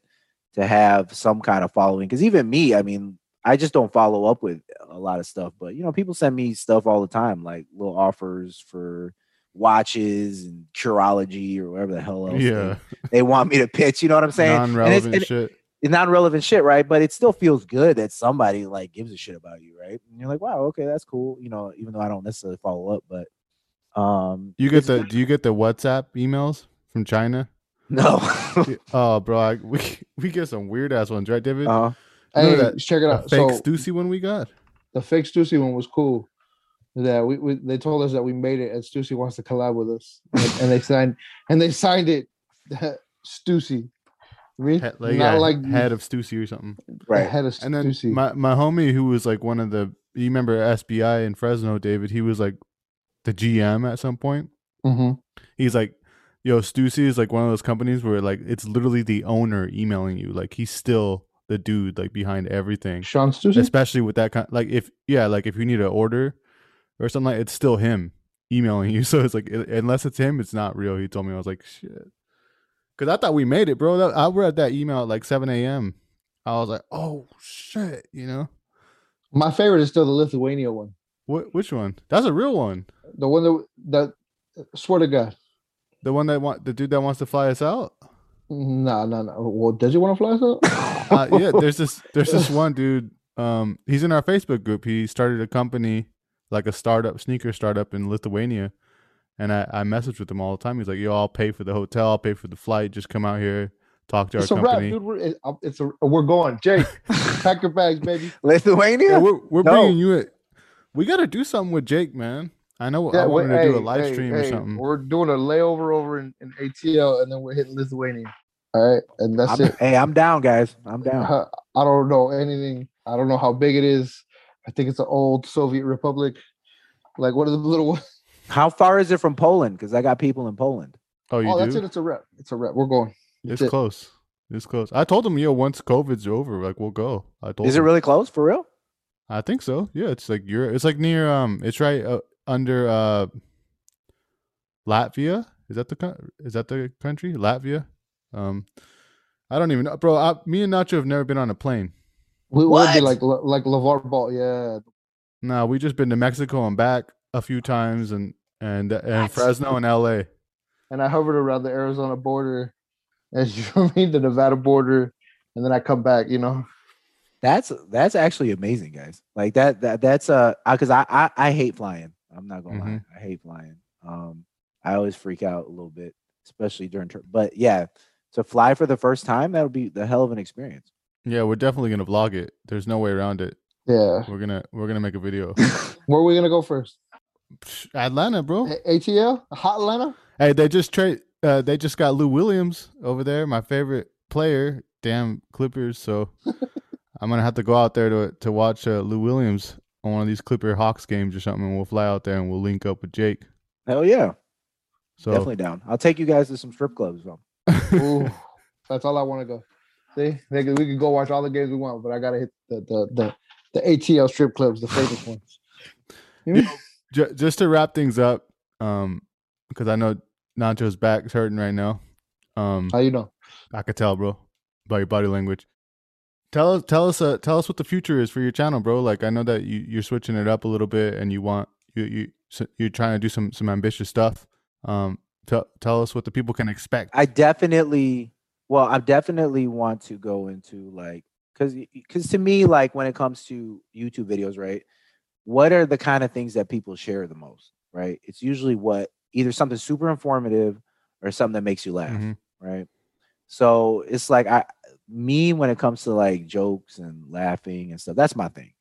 to have some kind of following. Because even me, I mean, I just don't follow up with a lot of stuff. But you know, people send me stuff all the time, like little offers for watches and Curology or whatever the hell else. Yeah. they, want me to pitch. You know what I'm saying? And it's- Non-relevant and shit. it's non-relevant shit, right? But it still feels good that somebody like gives a shit about you, right? And you're like, wow, okay, that's cool. You know, even though I don't necessarily follow up, but um, You get the do you get the WhatsApp emails from China? no. oh, bro, I, we we get some weird ass ones, right, David? uh, know Hey, that- check it The out. fake So Stussy one we got. the fake Stussy one was cool. Yeah, we, we they told us that we made it and Stussy wants to collab with us. And, and they signed and they signed it Stussy. I mean, like, not yeah, like head of Stussy or something. right. head of And then my, my homie who was like one of the you remember SBI in Fresno, David, he was like the GM at some point. Mhm. He's like, yo, Stussy is like one of those companies where like it's literally the owner emailing you. Like he's still the dude like behind everything. Shawn Stussy. Especially with that kind like if yeah, like if you need an order or something like it's still him emailing you. So it's like i- unless it's him, it's not real. He told me I was like, shit. Cause I thought we made it, bro. That, I read that email at like 7 a.m. I was like, oh shit, you know? My favorite is still the Lithuania one. What which one? That's a real one. The one that that swear to God. The one that want the dude that wants to fly us out. No, no, no. Well, does he want to fly us out? Uh, yeah, there's this there's this one dude. Um, he's in our Facebook group. He started a company, like a startup sneaker startup in Lithuania, and I I message with him all the time. He's like, "Yo, I'll pay for the hotel. I'll pay for the flight. Just come out here, talk to It's a our wrap, company." dude. We're, it's a we're going. Jake, pack your bags, baby. Lithuania. Yeah, we're we're No. bringing you it. We got to do something with Jake, man. I know. I wait, wanted to do a live hey, stream or something. We're doing a layover over in, in ATL, and then we're hitting Lithuania. All right, and that's I'm- it. hey, I'm down, guys. I'm down. I don't know anything. I don't know how big it is. I think it's an old Soviet republic, like one of the little ones. How far is it from Poland? Because I got people in Poland. Oh, you Oh, that's it. It's a rep. It's a rep. We're going. It's it. close. It's close. I told him, yo, once COVID's over, like we'll go. I told Is it really close for real? I think so. Yeah, it's like you're. It's like near. Um, it's right uh, under uh, Latvia. Is that the coun- is that the country? Latvia. Um, I don't even know, bro. I, me and Nacho have never been on a plane. We will be like like LaVar Ball. Yeah. No, we just been to Mexico and back a few times, and and and What? Fresno and L.A. and I hovered around the Arizona border, as you know I mean, the Nevada border, and then I come back. You know, That's that's actually amazing, guys. Like that that that's uh because I, I I hate flying. I'm not gonna lie, Mhm. I hate flying. Um, I always freak out a little bit, especially during. Tur- but yeah, to fly for the first time, that would be the hell of an experience. Yeah, we're definitely gonna vlog it. There's no way around it. yeah. We're gonna we're gonna make a video. Where are we gonna go first? Atlanta, bro. A- ATL, Hot Atlanta. Hey, they just trade. Uh, they just got Lou Williams over there, my favorite player. Damn Clippers. So I'm gonna have to go out there to to watch uh, Lou Williams on one of these Clipper Hawks games or something. And we'll fly out there and we'll link up with Jake. Hell yeah, So definitely down. I'll take you guys to some strip clubs. Though. Ooh, that's all I want to go. See, they we can go watch all the games we want, but I gotta hit the the the, the ATL strip clubs, the famous ones. J- just to wrap things up, um, because I know Nacho's back's hurting right now. Um, How you know? I could tell, bro, by your body language. Tell us, tell us, uh, tell us what the future is for your channel, bro. Like I know that you you're switching it up a little bit, and you want you you so you're trying to do some some ambitious stuff. Um, tell tell us what the people can expect. I definitely, well, I definitely want to go into like, cause, cause to me, like when it comes to YouTube videos, right? What are the kind of things that people share the most, right? It's usually what either something super informative or something that makes you laugh, Mhm. right? So it's like I, me when it comes to like jokes and laughing and stuff, that's my thing.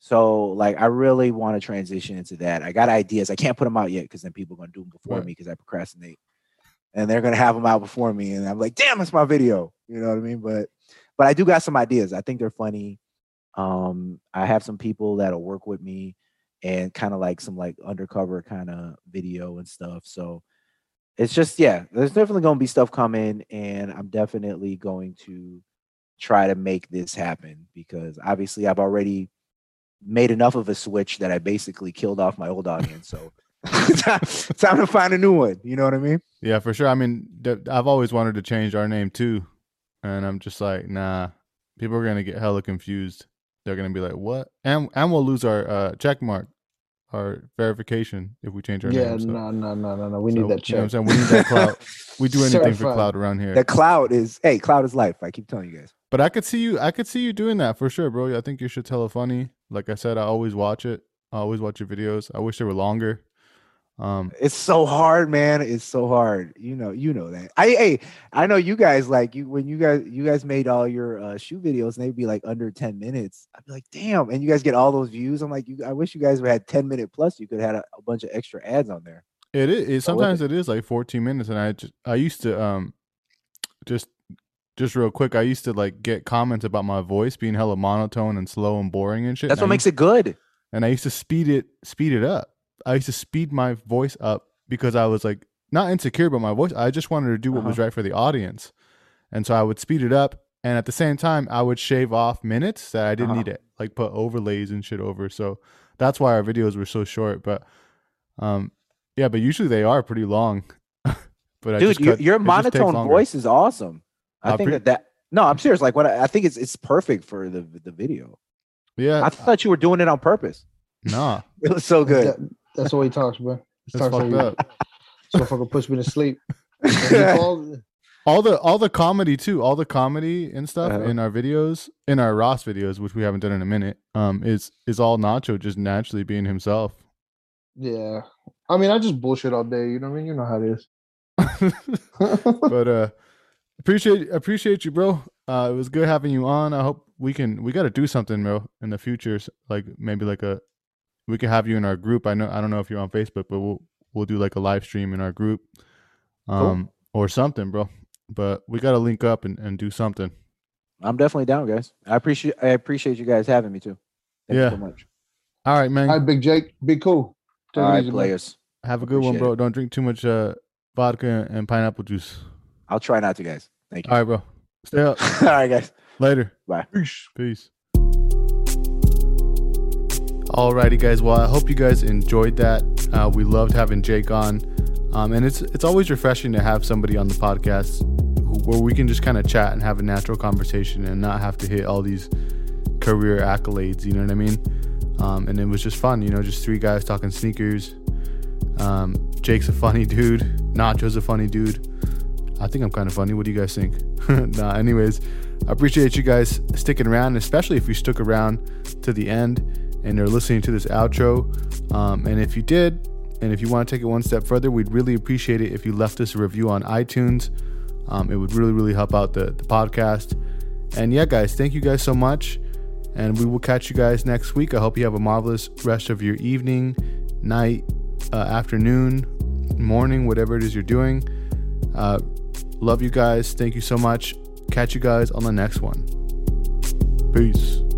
So like I really want to transition into that. I got ideas. I can't put them out yet because then people are gonna do them before Right. me because I procrastinate and they're gonna have them out before me, and I'm like, damn, it's my video. You know what I mean? But but I do got some ideas. I think they're funny. Um, I have some people that'll work with me and kind of like some like undercover kind of video and stuff. So it's just yeah, there's definitely gonna be stuff coming, and I'm definitely going to try to make this happen because obviously I've already made enough of a switch that I basically killed off my old audience. So time, time to find a new one. You know what I mean? Yeah, for sure. I mean, I've always wanted to change our name too, and I'm just like, nah. People are gonna get hella confused. They're gonna be like, what? And and we'll lose our uh, check mark, our verification if we change our Yeah, name. So, no, no, no, no, no. We so, need that you know what I'm check. saying? We need that clout. We do anything for cloud around here. The cloud is hey, cloud is life. I keep telling you guys. But I could see you. I could see you doing that for sure, bro. I think your shit's hella funny. Like I said, I always watch it. I always watch your videos. I wish they were longer. Um, It's so hard, man. It's so hard. You know, you know that. I hey, I know you guys like you when you guys you guys made all your uh shoe videos and they'd be like under 10 minutes. I'd be like, damn, and you guys get all those views. I'm like, you I wish you guys had 10 minute plus. You could have had a, a bunch of extra ads on there. it is. It, sometimes it is like 14 minutes, and I just I used to um, just just real quick. I used to like get comments about my voice being hella monotone and slow and boring and shit. That's and what I makes it good. and I used to speed it speed it up. I used to speed my voice up because I was like not insecure about my voice. I just wanted to do what was Uh-huh. right for the audience, and so I would speed it up. And at the same time, I would shave off minutes that I didn't Uh-huh. need to like put overlays and shit over. So that's why our videos were so short. But um, yeah, but usually they are pretty long. but I Dude, just your, cut- your it just monotone longer. voice is awesome. I I think pre- that that no, I'm serious. Like what I, I think it's it's perfect for the the video. Yeah, I thought you were doing it on purpose. nah, It was so good. That- that's all he talks, bro. He that's talks fucked like up. so fucking puts me to sleep. And all the all the comedy too all the comedy and stuff Uh-huh. in our videos in our ross videos which we haven't done in a minute um is is all nacho just naturally being himself yeah. I mean, I just bullshit all day. You know what I mean? You know how it is. but uh appreciate appreciate you bro uh it was good having you on i hope we can we got to do something bro in the future like maybe like a we could have you in our group i know i don't know if you're on facebook but we'll we'll do like a live stream in our group um or something bro but we got to link up and, and do something I'm definitely down, guys. I appreciate I appreciate you guys having me too. Thank Yeah. you so much. all right man All right, Big Jake. Be cool. Take All it right, easy, man. players. Have a good one, Appreciate bro. Don't drink too much uh, vodka and pineapple juice. I'll try not to, guys. Thank you. All right, bro. Stay up. All right, guys. Later. Bye. Peace. Peace. Alrighty, guys. Well, I hope you guys enjoyed that. Uh, we loved having Jake on, um, and it's it's always refreshing to have somebody on the podcast who, where we can just kind of chat and have a natural conversation and not have to hit all these career accolades. You know what I mean? Um, and it was just fun. You know, just three guys talking sneakers. Um, Jake's a funny dude. Nacho's a funny dude. I think I'm kind of funny. What do you guys think? nah, anyways, I appreciate you guys sticking around, especially if you stuck around to the end and are listening to this outro. Um, and if you did, and if you want to take it one step further, we'd really appreciate it if you left us a review on iTunes. Um, it would really, really help out the, the podcast. And yeah, guys, thank you guys so much. And we will catch you guys next week. I hope you have a marvelous rest of your evening, night, uh, afternoon, morning, whatever it is you're doing. Uh, love you guys. Thank you so much. Catch you guys on the next one. Peace.